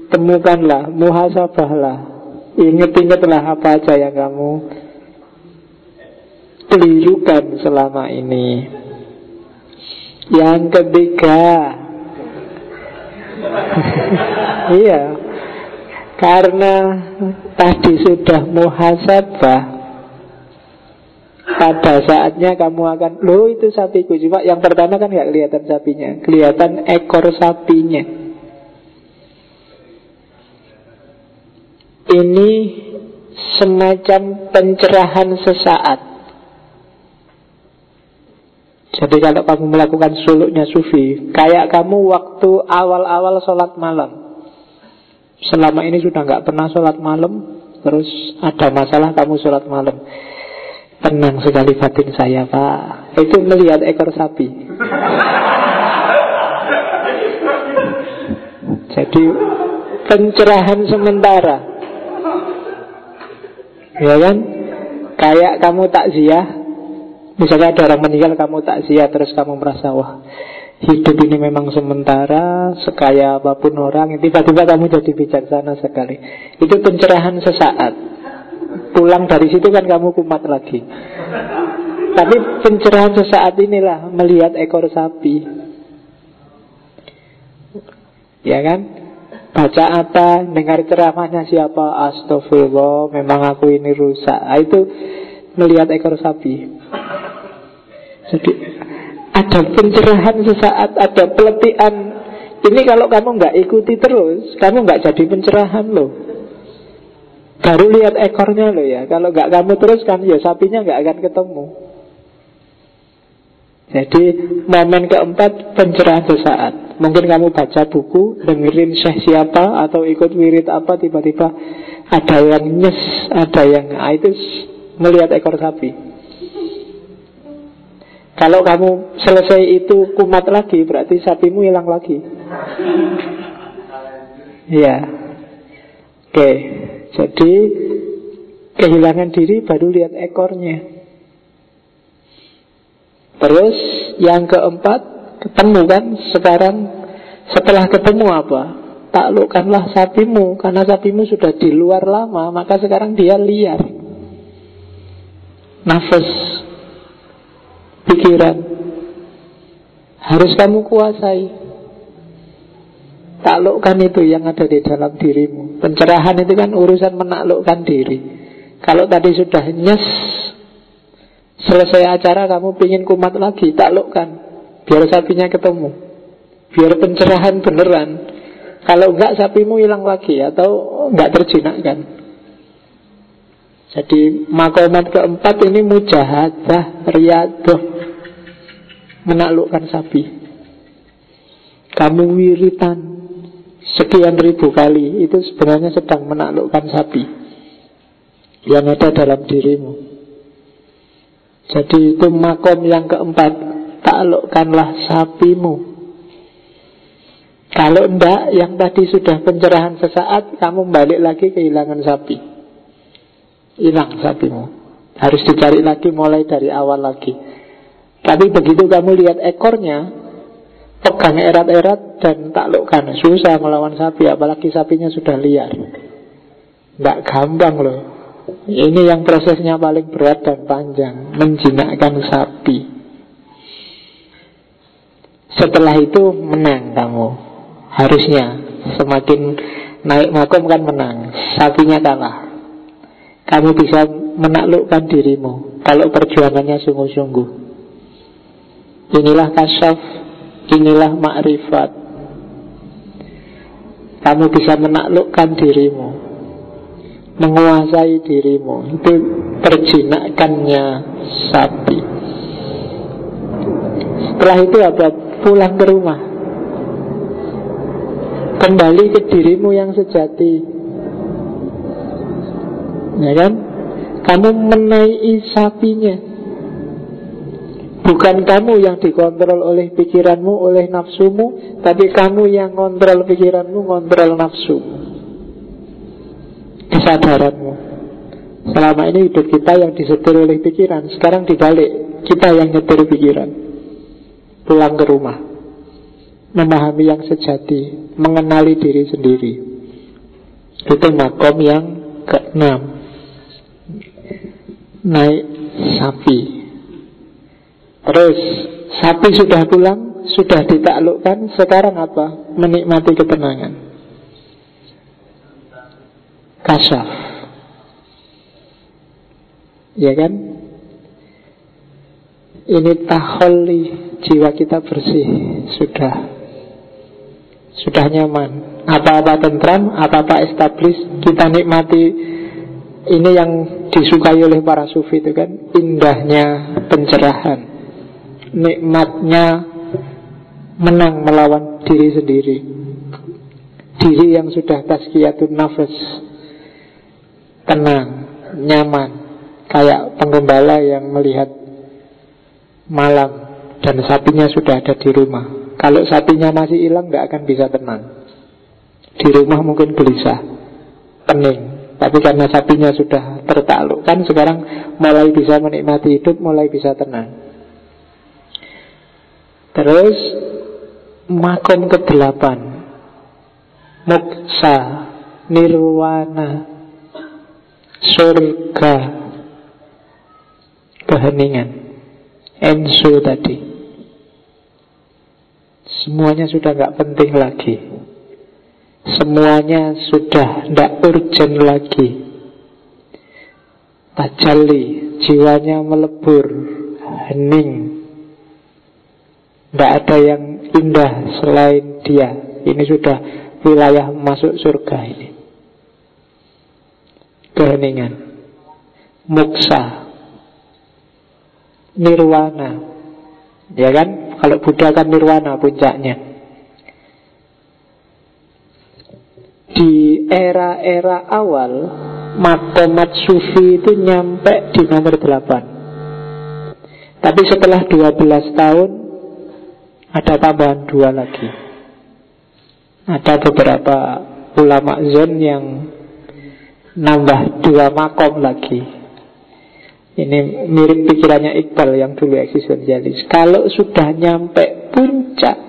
temukanlah muhasabahlah inget-ingetlah apa aja yang kamu kelirukan selama ini yang ketiga iya. Karena tadi sudah muhasabah pada saatnya kamu akan Loh itu sapiku Cuma yang pertama kan nggak kelihatan sapinya Kelihatan ekor sapinya Ini semacam pencerahan sesaat. Jadi kalau kamu melakukan suluknya sufi Kayak kamu waktu awal-awal sholat malam. Selama ini sudah nggak pernah sholat malam Terus ada masalah kamu sholat malam. Tenang sekali batin saya pak. Itu melihat ekor sapi. Jadi pencerahan sementara Ya kan? Kayak kamu takziah. Misalnya ada orang meninggal kamu tak takziah terus kamu merasa wah hidup ini memang sementara sekaya apa pun orang. Tiba-tiba kamu jadi bijaksana sekali. Itu pencerahan sesaat. Pulang dari situ kan kamu kumat lagi. Tapi pencerahan sesaat inilah melihat ekor sapi. Ya kan baca apa dengar ceramahnya siapa astagfirullah memang aku ini rusak nah, itu melihat ekor sapi jadi ada pencerahan sesaat, ada peletihan. Ini kalau kamu nggak ikuti terus, kamu nggak jadi pencerahan loh. Baru lihat ekornya loh ya. Kalau nggak kamu terus kan ya sapinya nggak akan ketemu. Jadi momen keempat pencerahan sesaat. Mungkin kamu baca buku, dengerin syekh siapa atau ikut wirid apa tiba-tiba ada yang nyes, ada yang ah, itu melihat ekor sapi. Kalau kamu selesai itu kumat lagi, berarti sapimu hilang lagi. Ya. Oke. Jadi kehilangan diri baru lihat ekornya. Terus yang keempat ketemu kan sekarang setelah ketemu apa? Taklukkanlah sapimu karena sapimu sudah di luar lama, maka sekarang dia liar. Nafas pikiran harus kamu kuasai. Taklukkan itu yang ada di dalam dirimu. Pencerahan itu kan urusan menaklukkan diri. Kalau tadi sudah nyes, selesai acara kamu pingin kumat lagi, taklukkan. Biar sapinya ketemu. Biar pencerahan beneran. Kalau enggak sapimu hilang lagi atau enggak terjinakkan. Jadi makomat keempat ini mujahadah, riadoh Menaklukkan sapi Kamu wiritan Sekian ribu kali Itu sebenarnya sedang menaklukkan sapi Yang ada dalam dirimu Jadi itu makom yang keempat taklukkanlah sapimu. Kalau enggak, yang tadi sudah pencerahan sesaat, kamu balik lagi kehilangan sapi. Hilang sapimu. Harus dicari lagi mulai dari awal lagi. Tapi begitu kamu lihat ekornya, pegang erat-erat dan taklukkan. Susah melawan sapi, apalagi sapinya sudah liar. Tidak gampang loh. Ini yang prosesnya paling berat dan panjang, menjinakkan sapi. Setelah itu menang kamu. Harusnya semakin naik makom kan menang Sapinya kalah Kamu bisa menaklukkan dirimu Kalau perjuangannya sungguh-sungguh Inilah kasyaf Inilah makrifat Kamu bisa menaklukkan dirimu Menguasai dirimu. Itu perjinakannya sapi. Setelah itu apa? Pulang ke rumah. Kembali ke dirimu yang sejati. Ya kan? Kamu menaiki sapinya. Bukan kamu yang dikontrol oleh pikiranmu, oleh nafsumu Tapi kamu yang kontrol pikiranmu, kontrol nafsu Kesadaranmu Selama ini hidup kita yang disetir oleh pikiran Sekarang dibalik Kita yang nyetir pikiran Pulang ke rumah memahami yang sejati, mengenali diri sendiri. Itu makom yang keenam. Naik sapi. Terus sapi sudah pulang, sudah ditaklukkan, sekarang apa? Menikmati ketenangan. Kasaf. Ya kan? Ini taholi jiwa kita bersih Sudah. Sudah nyaman. Apa-apa tentram, apa-apa establis Kita nikmati Ini yang disukai oleh para sufi itu kan Indahnya pencerahan. Nikmatnya Menang melawan diri sendiri. Diri yang sudah tazkiyatun nafas Tenang Nyaman Kayak penggembala yang melihat Malam Dan sapinya sudah ada di rumah kalau sapinya masih hilang nggak akan bisa tenang. Di rumah mungkin gelisah, pening. Tapi karena sapinya sudah tertaklukkan, sekarang mulai bisa menikmati hidup, mulai bisa tenang. Terus makom ke-8 Moksa Nirwana Surga. Keheningan. Ensu tadi. Semuanya sudah nggak penting lagi. Semuanya sudah tidak urgent lagi. Tajali Jiwanya melebur Hening. Tidak ada yang indah selain dia. Ini sudah wilayah masuk surga ini Keheningan Muksa Nirwana Ya kan kalau Buddha kan nirwana puncaknya. Di era-era awal, Makomat Sufi itu nyampe di nomor 8. Tapi setelah 12 tahun, ada tambahan dua lagi. Ada beberapa ulama Zen yang nambah dua makom lagi ini mirip pikirannya Iqbal yang dulu eksistensialis. Kalau sudah nyampe puncak,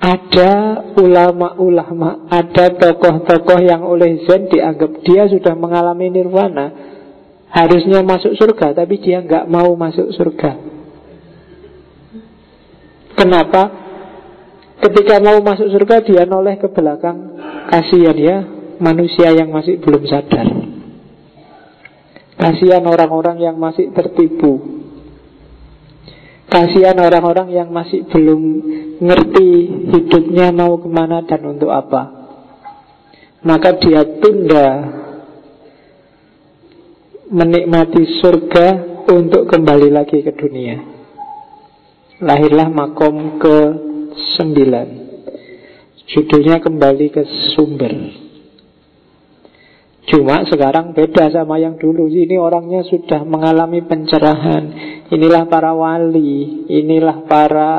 ada ulama-ulama, ada tokoh-tokoh yang oleh Zen dianggap dia sudah mengalami nirwana, harusnya masuk surga, tapi dia nggak mau masuk surga. Kenapa? Ketika mau masuk surga dia noleh ke belakang, kasihan ya manusia yang masih belum sadar. Kasihan orang-orang yang masih tertipu. Kasihan orang-orang yang masih belum ngerti hidupnya mau ke mana dan untuk apa. Maka dia tunda Menikmati surga untuk kembali lagi ke dunia. Lahirlah makom ke sembilan. Judulnya kembali ke sumber Cuma sekarang beda sama yang dulu. Ini orangnya sudah mengalami pencerahan. Inilah para wali Inilah para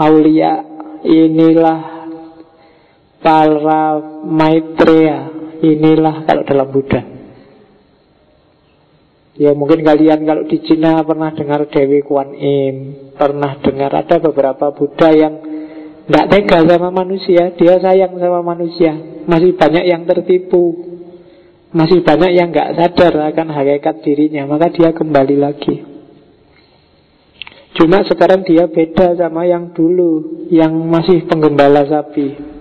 aulia Inilah para maitreya Inilah kalau dalam Buddha. Ya mungkin kalian kalau di Cina pernah dengar Dewi Kuan Im Pernah dengar ada beberapa Buddha yang Tidak tega sama manusia. Dia sayang sama manusia Masih banyak yang tertipu. Masih banyak yang nggak sadar akan hakikat dirinya Maka dia kembali lagi. Cuma sekarang dia beda sama yang dulu Yang masih penggembala sapi.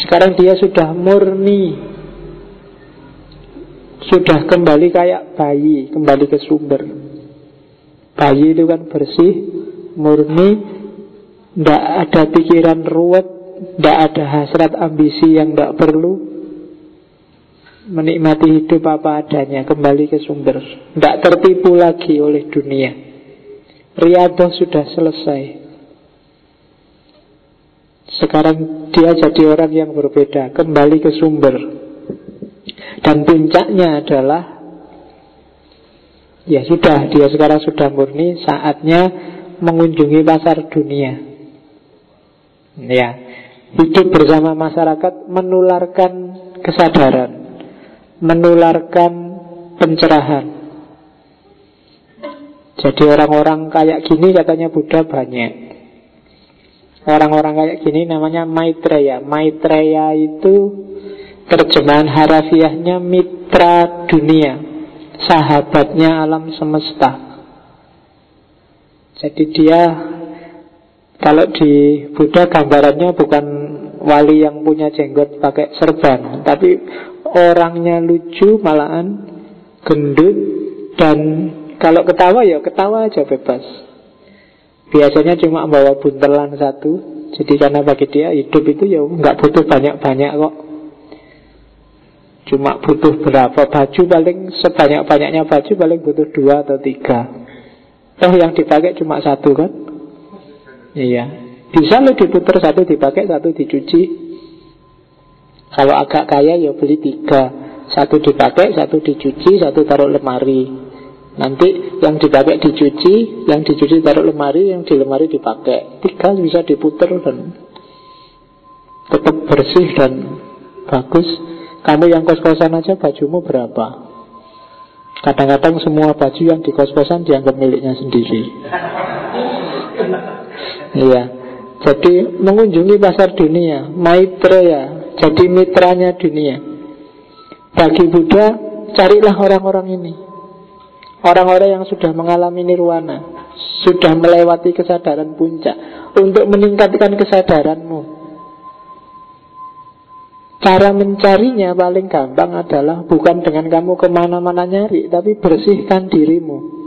Sekarang dia sudah murni. Sudah kembali kayak bayi, kembali ke sumber. Bayi itu kan bersih, murni, tidak ada pikiran ruwet, tidak ada hasrat ambisi yang tidak perlu, menikmati hidup apa adanya, kembali ke sumber, tidak tertipu lagi oleh dunia. Riadoh sudah selesai. Sekarang dia jadi orang yang berbeda, kembali ke sumber, dan puncaknya adalah Ya sudah, dia sekarang sudah murni Saatnya mengunjungi pasar dunia Ya Hidup bersama masyarakat Menularkan kesadaran Menularkan pencerahan. Jadi orang-orang kayak gini katanya Buddha banyak. Orang-orang kayak gini namanya Maitreya. Maitreya itu Terjemahan harafiahnya mitra dunia Sahabatnya alam semesta. Jadi dia Kalau di Buddha gambarannya bukan wali yang punya jenggot pakai serban Tapi orangnya lucu malahan Gendut Dan kalau ketawa ya ketawa aja bebas Biasanya cuma bawa buntelan satu Jadi karena bagi dia hidup itu ya nggak butuh banyak-banyak kok Cuma butuh berapa baju paling sebanyak-banyaknya baju paling butuh dua atau tiga. Oh yang dipakai cuma satu kan? Iya. Bisa lo diputar satu dipakai, satu dicuci. Kalau agak kaya ya beli tiga. Satu dipakai, satu dicuci, satu taruh lemari. Nanti yang dipakai dicuci, yang dicuci taruh lemari, yang di lemari dipakai. Tiga bisa diputar dan tetap bersih dan bagus. Kamu yang kos-kosan aja bajumu berapa? Kadang-kadang semua baju yang di kos-kosan dianggap miliknya sendiri. Iya. Jadi mengunjungi pasar dunia, Maitreya, jadi mitranya dunia. Bagi Buddha, carilah orang-orang ini. Orang-orang yang sudah mengalami nirwana, sudah melewati kesadaran puncak untuk meningkatkan kesadaranmu. Cara mencarinya paling gampang adalah bukan dengan kamu ke mana-mana nyari, tapi bersihkan dirimu.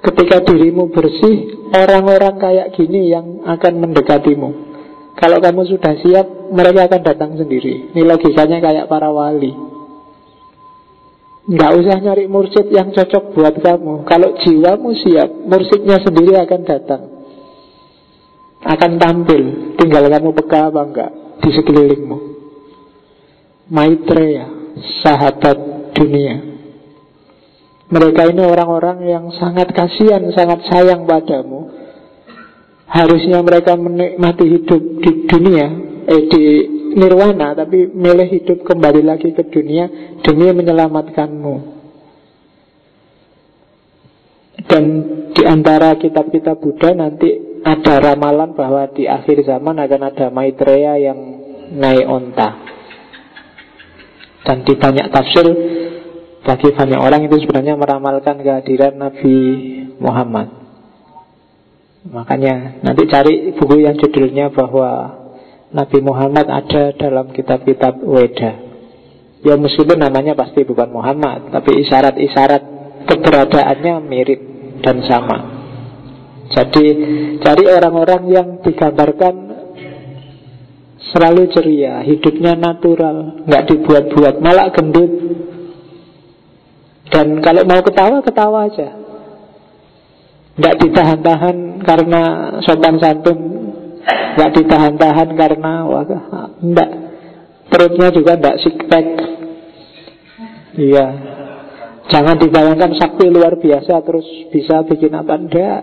Ketika dirimu bersih, orang-orang kayak gini yang akan mendekatimu. Kalau kamu sudah siap, mereka akan datang sendiri. Ini logikanya kayak para wali. Nggak usah nyari mursid yang cocok buat kamu. Kalau jiwamu siap, mursidnya sendiri akan datang. Akan tampil. Tinggal kamu peka apa enggak di sekelilingmu. Maitreya, sahabat dunia. Mereka ini orang-orang yang sangat kasihan, sangat sayang padamu. Harusnya mereka menikmati hidup di dunia, eh di nirwana, tapi milih hidup kembali lagi ke dunia demi menyelamatkanmu. Dan di antara kitab-kitab Buddha nanti ada ramalan bahwa di akhir zaman akan ada Maitreya yang naik onta. Dan di banyak tafsir bagi banyak orang itu sebenarnya meramalkan kehadiran Nabi Muhammad. Makanya nanti cari buku yang judulnya bahwa Nabi Muhammad ada dalam kitab-kitab Weda. Ya meskipun namanya pasti bukan Muhammad, tapi isyarat-isyarat keberadaannya mirip dan sama. Jadi cari orang-orang yang digambarkan selalu ceria, hidupnya natural, nggak dibuat-buat, malah gendut. Dan kalau mau ketawa, ketawa aja. Nggak ditahan-tahan karena sopan santun, nggak ditahan-tahan karena wah, enggak. Perutnya juga tidak six pack Iya. Jangan dibayangkan sakti luar biasa Terus bisa bikin apa. Enggak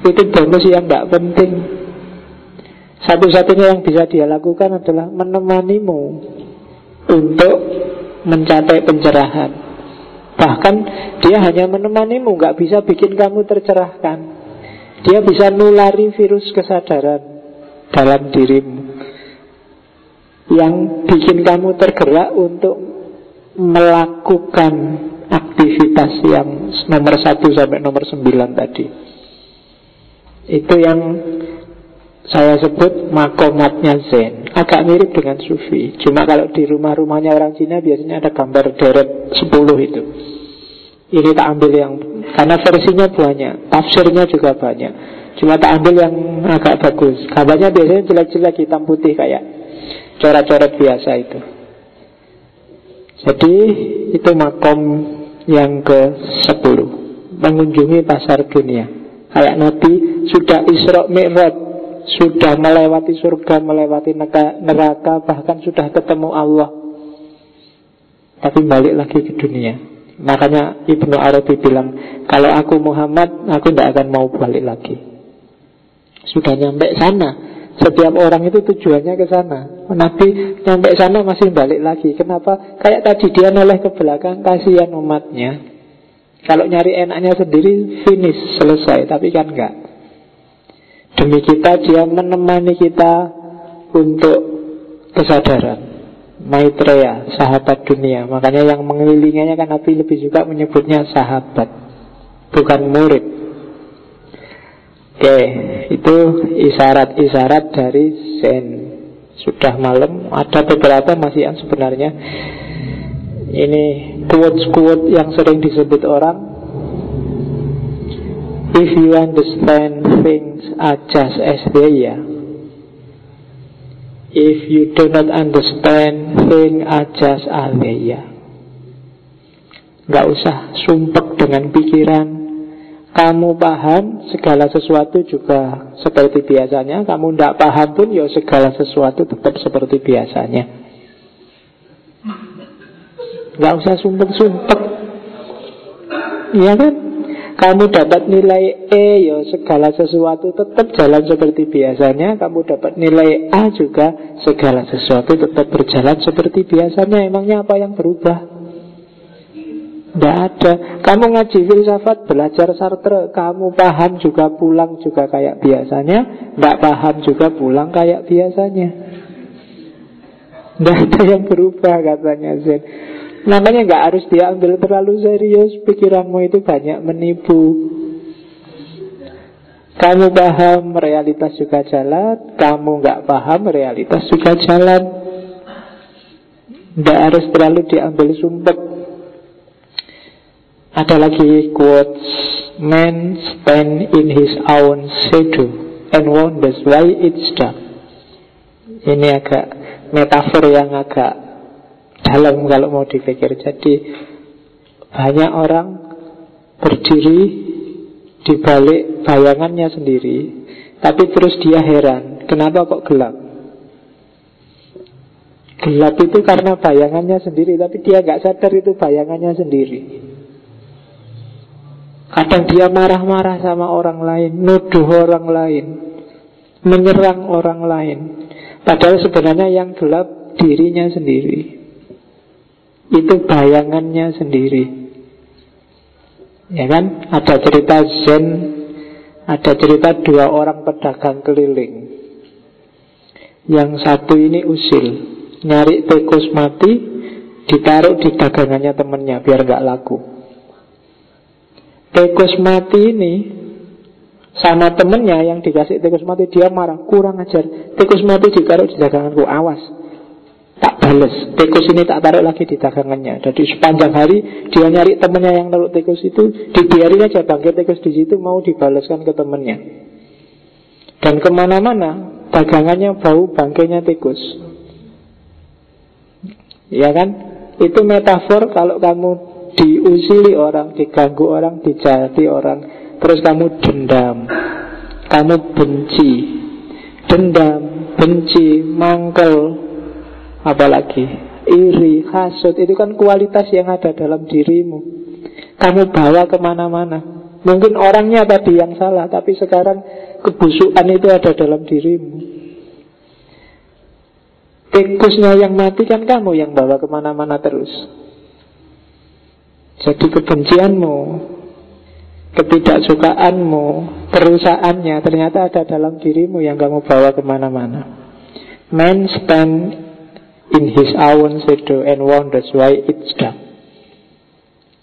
Itu bonus yang tidak penting. Satu-satunya yang bisa dia lakukan adalah Menemanimu Untuk mencapai pencerahan Bahkan dia hanya menemanimu Gak bisa bikin kamu tercerahkan. Dia bisa nulari virus kesadaran Dalam dirimu. Yang bikin kamu tergerak untuk Melakukan aktivitas yang nomor satu sampai nomor sembilan tadi. Itu yang saya sebut makomatnya Zen Agak mirip dengan Sufi. Cuma kalau di rumah-rumahnya orang Cina Biasanya ada gambar deret sepuluh itu. Ini tak ambil yang Karena versinya banyak Tafsirnya juga banyak. Cuma tak ambil yang agak bagus. Gambarnya biasanya jelek-jelek hitam putih kayak Coret-coret biasa itu. Jadi itu makom yang ke sepuluh. Mengunjungi pasar dunia. Kayak Nabi sudah Isra Mi'raj Sudah melewati surga Melewati neraka Bahkan sudah ketemu Allah Tapi balik lagi ke dunia Makanya Ibnu Arabi bilang Kalau aku Muhammad Aku tidak akan mau balik lagi Sudah nyampe sana setiap orang itu tujuannya ke sana. Nabi nyampe sana masih balik lagi. Kenapa? Kayak tadi dia noleh ke belakang, kasihan umatnya. Kalau nyari enaknya sendiri, finish, selesai. Tapi kan enggak. Demi kita, dia menemani kita untuk kesadaran. Maitreya, sahabat dunia. Makanya yang mengelilinginya kan Nabi lebih juga menyebutnya sahabat. Bukan murid. Oke, itu isyarat-isyarat dari Zen. Sudah malam, ada beberapa masih yang sebenarnya. Ini quotes-quotes yang sering disebut orang. If you understand things are just as they are. If you do not understand things are just as they are. Gak usah sumpek dengan pikiran kamu paham segala sesuatu juga seperti biasanya Kamu tidak paham pun ya segala sesuatu tetap seperti biasanya Gak usah sumpek-sumpek Iya kan? Kamu dapat nilai E ya segala sesuatu tetap jalan seperti biasanya. Kamu dapat nilai A juga segala sesuatu tetap berjalan seperti biasanya. Emangnya apa yang berubah? Tidak ada. Kamu ngaji filsafat, belajar Sartre Kamu paham juga pulang juga kayak biasanya. Tidak paham juga pulang kayak biasanya. Tidak ada yang berubah katanya Zen Namanya nggak harus diambil terlalu serius Pikiranmu itu banyak menipu. Kamu paham realitas juga jalan Kamu nggak paham realitas juga jalan. Tidak harus terlalu diambil sumpah ada lagi quotes Man stand in his own shadow And wonders why it's dark Ini agak metafor yang agak dalam kalau mau dipikir Jadi banyak orang berdiri di balik bayangannya sendiri Tapi terus dia heran Kenapa kok gelap Gelap itu karena bayangannya sendiri Tapi dia nggak sadar itu bayangannya sendiri Kadang dia marah-marah sama orang lain, nuduh orang lain, menyerang orang lain. Padahal sebenarnya yang gelap dirinya sendiri. Itu bayangannya sendiri. Ya kan? Ada cerita Zen, ada cerita dua orang pedagang keliling. Yang satu ini usil, nyari tikus mati, ditaruh di dagangannya temennya biar nggak laku. Tikus mati ini sama temennya yang dikasih tikus mati dia marah kurang ajar tikus mati ditaruh di daganganku awas tak bales. Tikus ini tak taruh lagi di dagangannya. Jadi sepanjang hari dia nyari temennya yang naruh tikus itu dibiarin aja bangkit tikus di situ mau dibalaskan ke temennya. Dan ke mana-mana dagangannya bau bangkainya tikus. Ya kan? Itu metafor kalau kamu diusili orang, diganggu orang, dijati orang, terus kamu dendam, kamu benci, dendam, benci, mangkel, Apalagi iri, hasut Itu kan kualitas yang ada dalam dirimu. Kamu bawa ke mana-mana. Mungkin orangnya tadi yang salah Tapi sekarang kebusukan itu ada dalam dirimu. Tikusnya yang mati kan kamu yang bawa ke mana-mana terus. Jadi kebencianmu Ketidaksukaanmu Perusahaannya Ternyata ada dalam dirimu yang kamu bawa ke mana-mana. Man stand in his own shadow and wonders why it's dark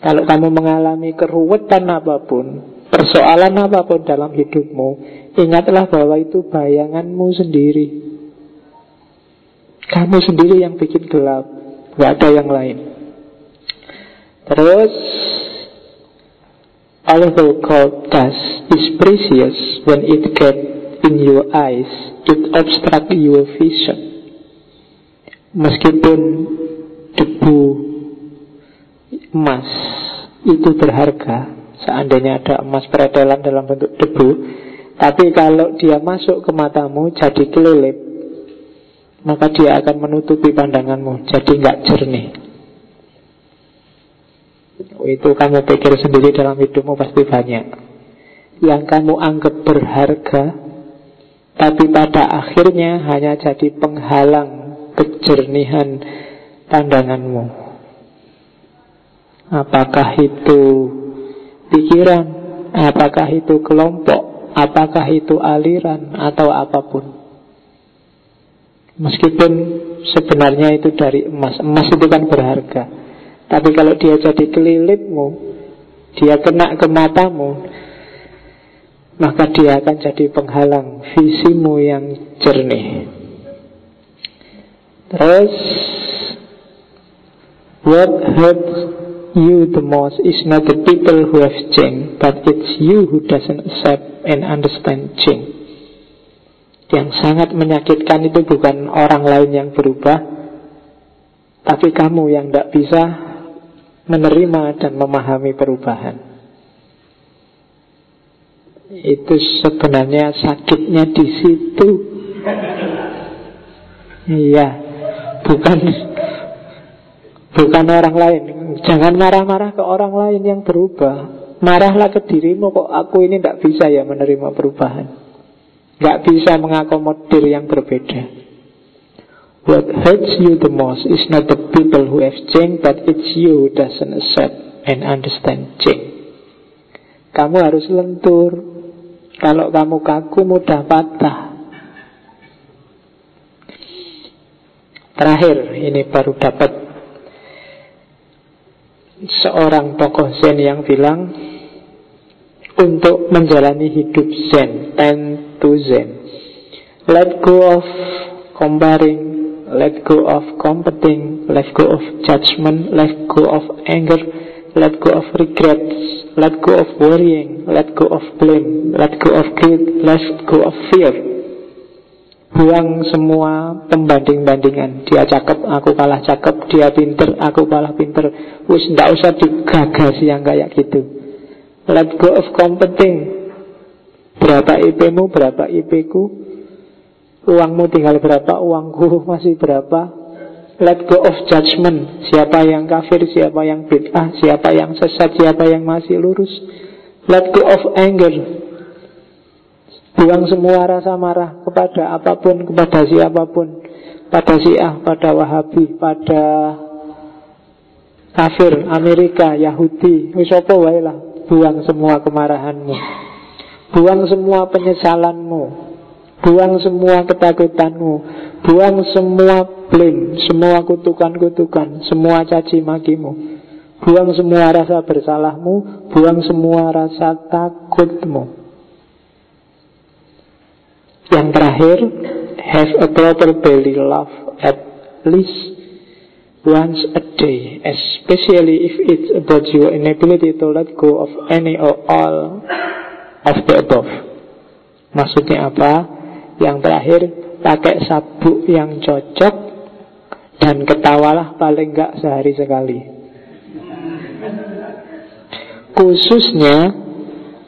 Kalau kamu mengalami keruwetan apa pun Persoalan apa pun dalam hidupmu Ingatlah bahwa itu bayanganmu sendiri. Kamu sendiri yang bikin gelap Gak ada yang lain. Terus Although cold dust is precious When it get in your eyes. It obstruct your vision Meskipun debu emas itu berharga Seandainya ada emas peredelan dalam bentuk debu Tapi kalau dia masuk ke matamu jadi kelelep maka dia akan menutupi pandanganmu jadi nggak jernih. Itu kamu pikir sendiri dalam hidupmu pasti banyak. Yang kamu anggap berharga tapi pada akhirnya hanya jadi penghalang kejernihan pandanganmu. Apakah itu pikiran? Apakah itu kelompok? Apakah itu aliran atau apa pun? Meskipun sebenarnya itu dari emas. Emas itu kan berharga. Tapi kalau dia jadi kelilitmu Dia kena ke matamu Maka dia akan jadi penghalang Visimu yang jernih Terus What hurt you the most is not the people who have changed But it's you who doesn't accept and understand change. Yang sangat menyakitkan itu bukan orang lain yang berubah Tapi kamu yang tidak bisa menerima dan memahami perubahan. Itu sebenarnya sakitnya di situ. Iya Bukan. Bukan orang lain. Jangan marah-marah ke orang lain yang berubah. Marahlah ke dirimu kok aku ini tidak bisa ya menerima perubahan. Gak bisa mengakomodir yang berbeda. What hurts you the most is not the people who have changed But it's you who doesn't accept and understand change. Kamu harus lentur. Kalau kamu kaku mudah patah Terakhir ini baru dapat Seorang tokoh Zen yang bilang Untuk menjalani hidup Zen Ten to Zen. Let go of comparing, let go of competing, let go of judgment, let go of anger, let go of regrets, let go of worrying, let go of blame, let go of guilt, let go of fear. Buang semua pembanding-bandingan. Dia cakep, aku kalah cakep. Dia pinter, aku kalah pinter. Wis ndak usah digagas yang kayak gitu. Let go of competing. Berapa IP-mu, berapa IP-ku Uangmu tinggal berapa, uangku masih berapa? Let go of judgment. Siapa yang kafir, siapa yang bid'ah Siapa yang sesat, siapa yang masih lurus. Let go of anger Buang semua rasa marah kepada apa pun, kepada siapa pun. Pada Syiah, pada Wahabi, pada kafir, Amerika, Yahudi. Wisopo wailah Buang semua kemarahanmu. Buang semua penyesalanmu. Buang semua ketakutanmu. Buang semua blame Semua kutukan-kutukan Semua caci makimu. Buang semua rasa bersalahmu. Buang semua rasa takutmu Yang terakhir Have a proper belly love At least once a day Especially if it's about your inability to let go of any or all of the above. Maksudnya apa? Yang terakhir, pakai sabuk yang cocok dan ketawalah paling enggak sehari sekali. Khususnya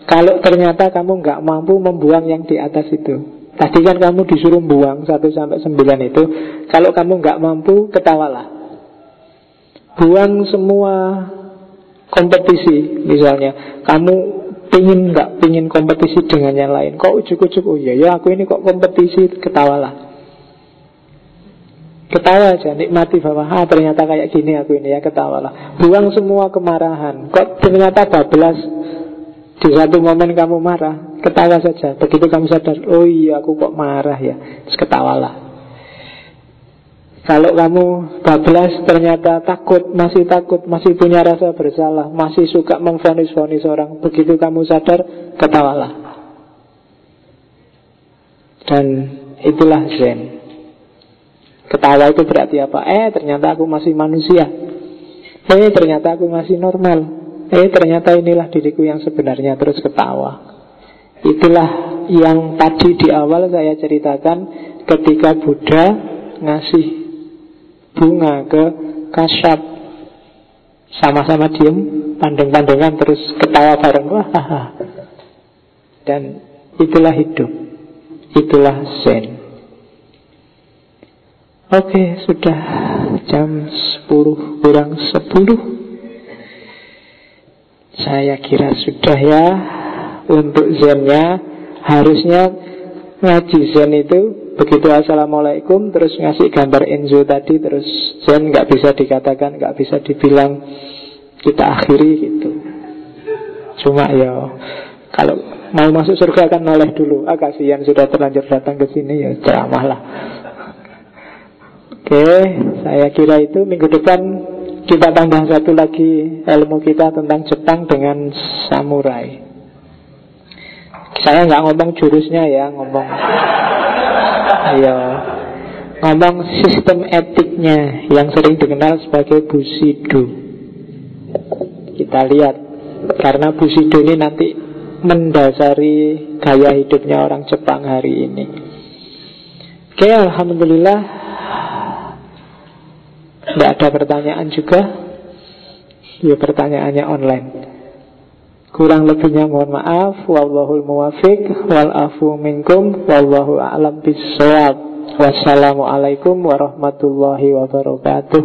kalau ternyata kamu nggak mampu membuang yang di atas itu. Tadi kan kamu disuruh buang 1 sampai 9 itu. Kalau kamu nggak mampu, ketawalah. Buang semua kompetisi Misalnya, kamu pingin nggak pingin kompetisi dengan yang lain? Kok ujuk-ujuk, oh iya ya aku ini kok kompetisi Ketawalah. Ketawa aja, nikmati bahwa ah, ternyata kayak gini aku ini ya ketawalah. Buang semua kemarahan. Kok ternyata bablas di satu momen kamu marah, ketawa saja. Begitu kamu sadar, oh iya aku kok marah ya, terus ketawalah. Kalau kamu bablas ternyata takut, masih takut, masih punya rasa bersalah, masih suka memfonis-fonis orang, begitu kamu sadar, ketawalah. Dan itulah Zen. Ketawa itu berarti apa? Eh ternyata aku masih manusia Eh ternyata aku masih normal Eh ternyata inilah diriku yang sebenarnya Terus ketawa Itulah yang tadi di awal saya ceritakan Ketika Buddha ngasih bunga ke kasyap Sama-sama diem Pandang-pandangan terus ketawa bareng. Wah, Dan itulah hidup. Itulah Zen. Oke, sudah jam 10 kurang 10 Saya kira sudah ya Untuk zennya. Harusnya ngaji zen itu Begitu Assalamualaikum Terus ngasih gambar Enzo tadi Terus zen nggak bisa dikatakan nggak bisa dibilang Kita akhiri gitu. Cuma ya Kalau mau masuk surga kan noleh dulu. Ah kasihan sudah terlanjur datang ke sini ya ceramah lah. Oke, saya kira itu. Minggu depan kita tambah satu lagi ilmu kita tentang Jepang dengan samurai. Saya nggak ngomong jurusnya ya, ngomong, ayo, ngomong sistem etiknya yang sering dikenal sebagai Bushido. Kita lihat, karena Bushido ini nanti mendasari gaya hidupnya orang Jepang hari ini. Oke, alhamdulillah tidak ada pertanyaan juga Ya pertanyaannya online Kurang lebihnya mohon maaf. Wallahul muwafiq Wal afu minkum. Wallahu a'lam bisawab Wassalamualaikum warahmatullahi wabarakatuh